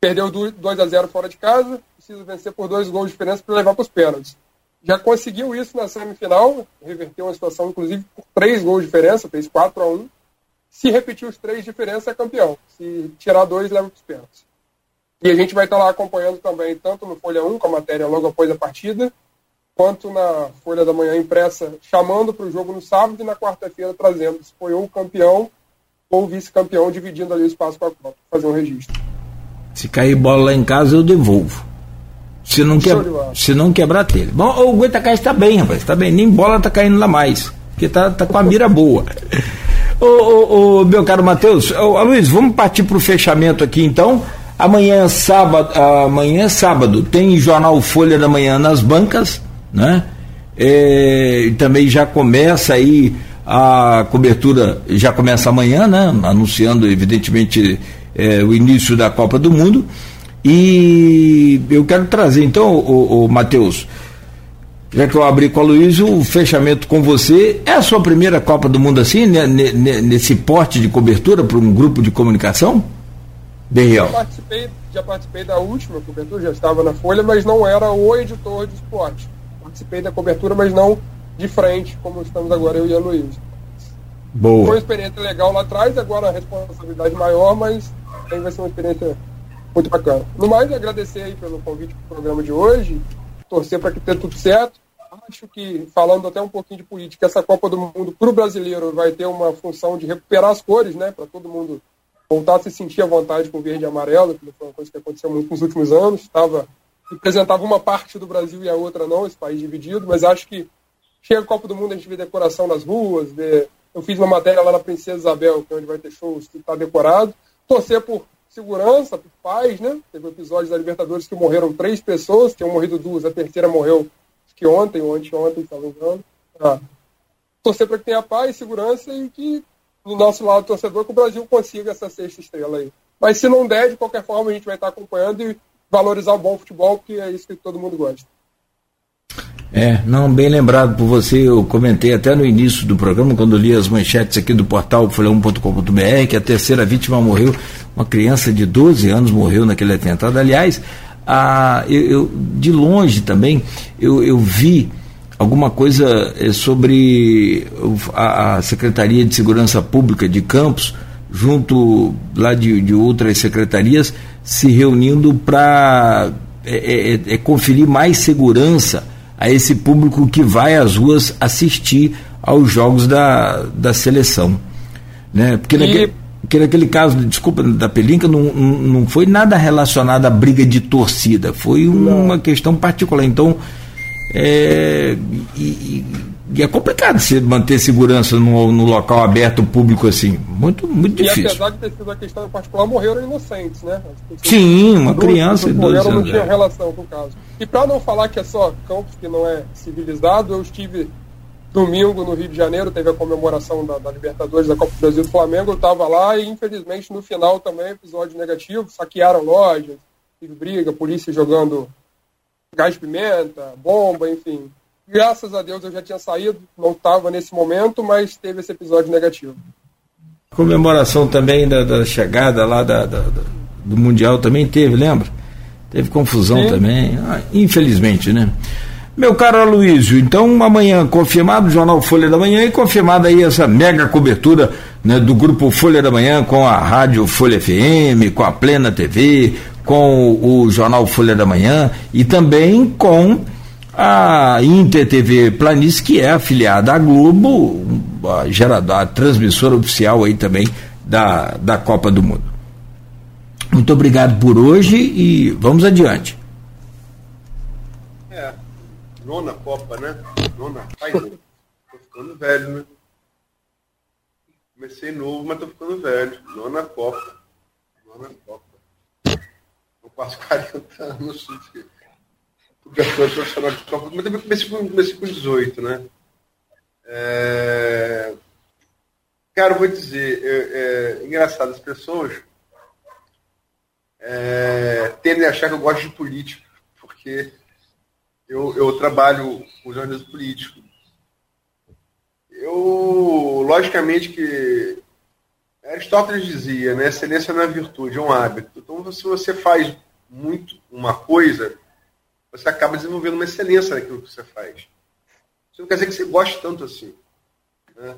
Perdeu 2 a 0 fora de casa, precisa vencer por dois gols de diferença para levar para os pênaltis. Já conseguiu isso na semifinal, reverteu uma situação, inclusive, por três gols de diferença, fez 4 a 1 Se repetir os três de diferença, é campeão. Se tirar dois, leva para os pênaltis. E a gente vai estar lá acompanhando também, tanto no Folha 1, com a matéria logo após a partida, quanto na Folha da Manhã impressa, chamando para o jogo no sábado e na quarta-feira trazendo se foi ou campeão ou vice-campeão, dividindo ali o espaço para a fazer um registro. Se cair bola lá em casa, eu devolvo. Se não, que, se não quebrar telha. Bom, o Goitacás está bem, rapaz. Está bem. Nem bola está caindo lá mais. Porque tá, tá com a mira boa. ô, ô, ô, meu caro Matheus, Luiz, vamos partir para o fechamento aqui então. Amanhã sábado, amanhã sábado tem jornal Folha da Manhã nas bancas, né? É, e também já começa aí a cobertura, já começa amanhã, né? Anunciando evidentemente é, o início da Copa do Mundo. E eu quero trazer então, o, o Matheus, já que eu abri com a Luiz, o fechamento com você. É a sua primeira Copa do Mundo assim, né, nesse porte de cobertura para um grupo de comunicação? Berriel. Já participei, já participei da última cobertura, já estava na Folha, mas não era o editor de esporte. Participei da cobertura, mas não de frente, como estamos agora eu e a Luiz. Boa. Foi uma experiência legal lá atrás, agora a responsabilidade maior, mas aí vai ser uma experiência muito bacana. No mais, agradecer aí pelo convite para o programa de hoje, torcer para que tenha tudo certo. Acho que, falando até um pouquinho de política, essa Copa do Mundo para o brasileiro vai ter uma função de recuperar as cores, né? Para todo mundo voltar a se sentir à vontade com verde e amarelo, que foi uma coisa que aconteceu muito nos últimos anos. Estava representava uma parte do Brasil e a outra não, esse país dividido, mas acho que chega a Copa do Mundo, a gente vê decoração nas ruas, vê... eu fiz uma matéria lá na Princesa Isabel, que é onde vai ter shows, que está decorado. Torcer por segurança, por paz, né? Teve episódios da Libertadores que morreram três pessoas, tinham morrido duas, a terceira morreu acho que ontem ou anteontem, estava engano. Ah. Torcer para que tenha paz, segurança e que, do nosso lado torcedor, que o Brasil consiga essa sexta estrela aí. Mas se não der, de qualquer forma, a gente vai estar acompanhando e valorizar o bom futebol, porque é isso que todo mundo gosta. É, não, bem lembrado por você, eu comentei até no início do programa, quando li as manchetes aqui do portal folha1.com.br, que a terceira vítima morreu, uma criança de 12 anos morreu naquele atentado. Aliás, a, eu, eu de longe também, eu, eu vi alguma coisa eh, sobre a, a, Secretaria de Segurança Pública de Campos, junto lá de, de outras secretarias, se reunindo para é, é, é, conferir mais segurança a esse público que vai às ruas assistir aos jogos da, da seleção. Né? Porque, e... naquele, porque naquele caso, desculpa, da Pelinca, não, não foi nada relacionado à briga de torcida, foi uma questão particular. Então, é, e, e, é complicado você manter segurança no, no, local aberto, público assim. Muito, muito difícil. E apesar de ter sido uma questão particular, morreram inocentes, né? Sim, uma criança e dois anos. não tinha é. relação com o caso. E para não falar que é só Campos que não é civilizado, eu estive domingo no Rio de Janeiro, teve a comemoração da, da Libertadores da Copa do Brasil do Flamengo, eu estava lá e infelizmente no final também episódio negativo, saquearam lojas, teve briga, polícia jogando gás pimenta, bomba, enfim. Graças a Deus eu já tinha saído, não estava nesse momento, mas teve esse episódio negativo. Comemoração também da, da chegada lá da, da, do Mundial também teve, lembra? Teve confusão Sim. também, ah, infelizmente, né? Meu caro Aloysio, então amanhã confirmado o Jornal Folha da Manhã e confirmada aí essa mega cobertura né, do grupo Folha da Manhã com a Rádio Folha FM, com a Plena TV, com o Jornal Folha da Manhã e também com a Inter TV Planície, que é afiliada à Globo, a, geradora, a transmissora oficial aí também da, da Copa do Mundo. Muito obrigado por hoje e vamos adiante. Nona Copa, né? Nona Final. tô ficando velho, né? Comecei novo, mas tô ficando velho. Nona Copa. Nona Copa. Tô quase 40 anos de cobertura profissional de Copa, mas também comecei com, comecei com 18, né? É... Cara, eu vou dizer, é, é engraçado, as pessoas é, tendem a achar que eu gosto de política, porque eu, eu trabalho com jornalismo político. Eu, logicamente que Aristóteles dizia, né, excelência não é virtude, é um hábito. Então, se você faz muito uma coisa, você acaba desenvolvendo uma excelência naquilo que você faz. Isso não quer dizer que você goste tanto assim. Né?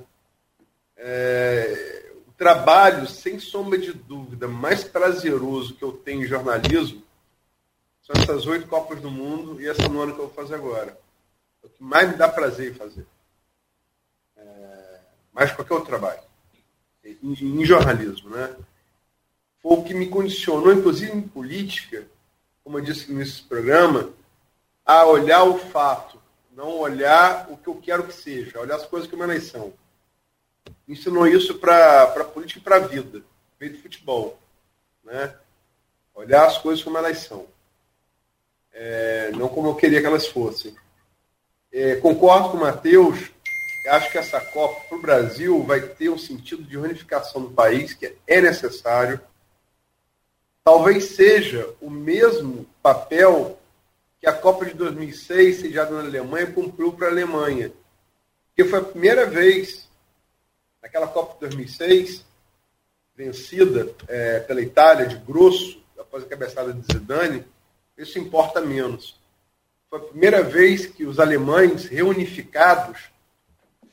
É, trabalho, sem sombra de dúvida, mais prazeroso que eu tenho em jornalismo são essas oito Copas do Mundo e essa nona que eu vou fazer agora. É o que mais me dá prazer em fazer. É, mais qualquer outro trabalho. Em, em, jornalismo, né? Foi o que me condicionou, inclusive em política, como eu disse nesse programa, a olhar o fato, não olhar o que eu quero que seja, olhar as coisas como elas são ensinou isso para a política e para a vida, veio do futebol. Né? Olhar as coisas como elas são. É, não como eu queria que elas fossem. É, concordo com o Matheus, acho que essa Copa para o Brasil vai ter um sentido de unificação do país, que é necessário. Talvez seja o mesmo papel que a Copa de 2006, sediada na Alemanha, cumpriu para a Alemanha. Porque foi a primeira vez Naquela Copa de 2006, vencida é, pela Itália de grosso, após a cabeçada de Zidane, isso importa menos. Foi a primeira vez que os alemães, reunificados,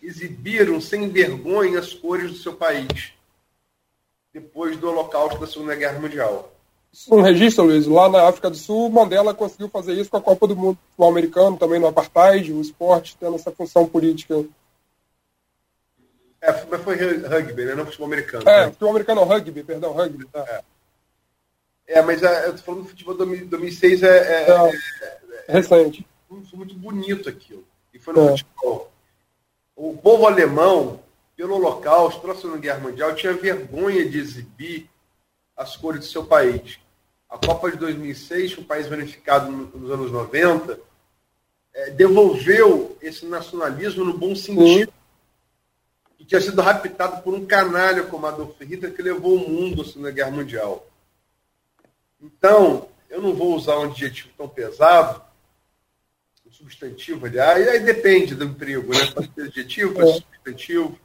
exibiram sem vergonha as cores do seu país, depois do holocausto da Segunda Guerra Mundial. um registro, Luiz. Lá na África do Sul, Mandela conseguiu fazer isso com a Copa do Mundo o americano, também no apartheid, o esporte tendo essa função política. É, mas foi rugby, né? Não futebol americano. É, né? futebol americano é rugby, perdão, rugby. Tá. É. é, mas é, eu tô falando do futebol 2006 é, é, é, é recente. Foi muito bonito aquilo. E foi no futebol. O povo alemão, pelo Holocausto, pela Segunda Guerra Mundial, tinha vergonha de exibir as cores do seu país. A Copa de 2006, um país beneficiado nos anos 90, é, devolveu esse nacionalismo no bom sentido que tinha sido raptado por um canalha como Adolf Hitler que levou o mundo à Segunda Guerra Mundial. Então, eu não vou usar um adjetivo tão pesado, um substantivo, aliás, aí depende do emprego, né? Pode ser adjetivo, pode ser substantivo.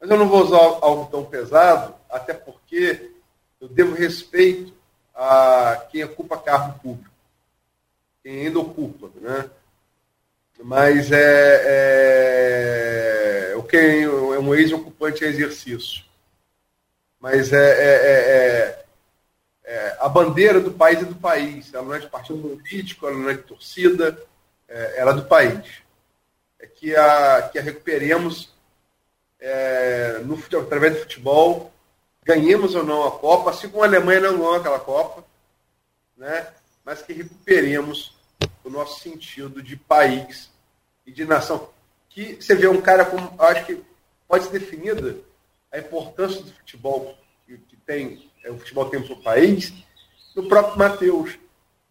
Mas eu não vou usar algo tão pesado, até porque eu devo respeito a quem ocupa cargo público, quem ainda ocupa, né? Mas é, é o que é um ex-ocupante em exercício. Mas é, é, é, a bandeira do país é do país. Ela não é de partido político, ela não é de torcida, é, ela é do país. É que a, que a recuperemos é, no, através do futebol, ganhemos ou não a Copa, assim como a Alemanha não ganhou aquela Copa, né? mas que recuperemos o nosso sentido de país e de nação. Que você vê um cara como. Acho que pode ser definida a importância do futebol que, que tem, é, o futebol tem para o país, no próprio Matheus.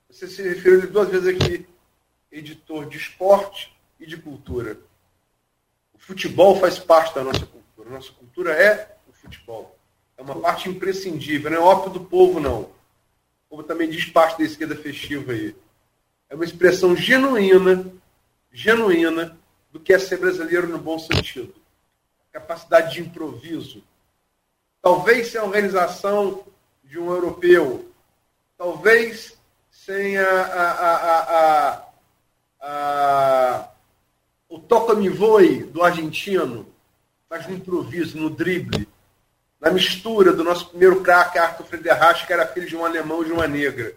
Você se referiu duas vezes aqui, editor de esporte e de cultura. O futebol faz parte da nossa cultura. Nossa cultura é o futebol. É uma parte imprescindível, não é óbvio do povo, não. Como também diz parte da esquerda festiva aí. É uma expressão genuína genuína do que é ser brasileiro no bom sentido. Capacidade de improviso. Talvez sem a organização de um europeu. Talvez sem a, a, a, a o toca-me-voe do argentino, mas no improviso, no drible, na mistura do nosso primeiro craque, Arthur Frederich, que era filho de um alemão e de uma negra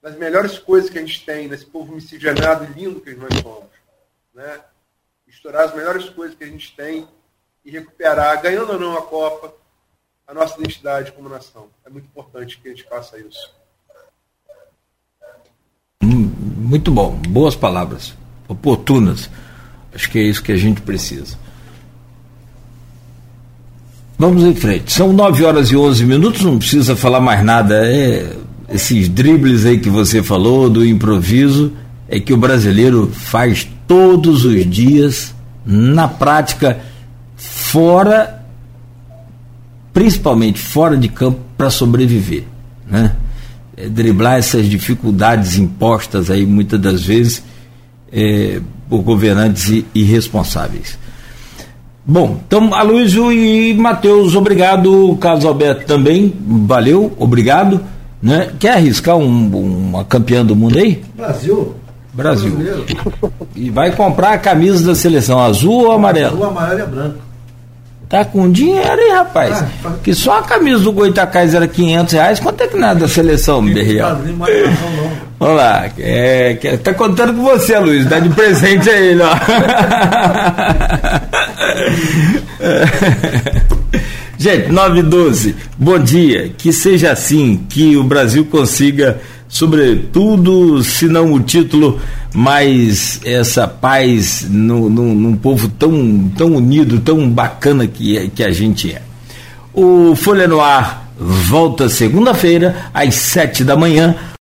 das melhores coisas que a gente tem nesse povo miscigenado e lindo que nós somos. Né? Misturar as melhores coisas que a gente tem e recuperar, ganhando ou não a Copa, a nossa identidade como nação. É muito importante que a gente faça isso. Hum, muito bom, boas palavras, oportunas. Acho que é isso que a gente precisa. Vamos em frente. São 9 horas e 11 minutos, não precisa falar mais nada. É esses dribles aí que você falou, do improviso, é que o brasileiro faz todos os dias, na prática, fora, principalmente fora de campo, para sobreviver. Né? É driblar essas dificuldades impostas aí muitas das vezes é, por governantes irresponsáveis. Bom, então Aloysio e Matheus, obrigado, Carlos Alberto também, valeu, obrigado. Né? Quer arriscar um, uma campeã do mundo aí? Brasil. Brasil. Brasileiro. E vai comprar a camisa da seleção azul ou amarela? Azul, amarelo e branco. Tá com dinheiro aí, rapaz. Ah, que só a camisa do Goitacás era 500 reais. Quanto é que nada da seleção, Berriel? Vamos lá. É, tá contando com você, Luiz. Dá de presente a ele, ó. Gente, 9 e 12, bom dia. Que seja assim, que o Brasil consiga, sobretudo, se não o título, mas essa paz no, no, num povo tão, tão unido, tão bacana que, que a gente é. O Folha no Ar volta segunda-feira, às 7 da manhã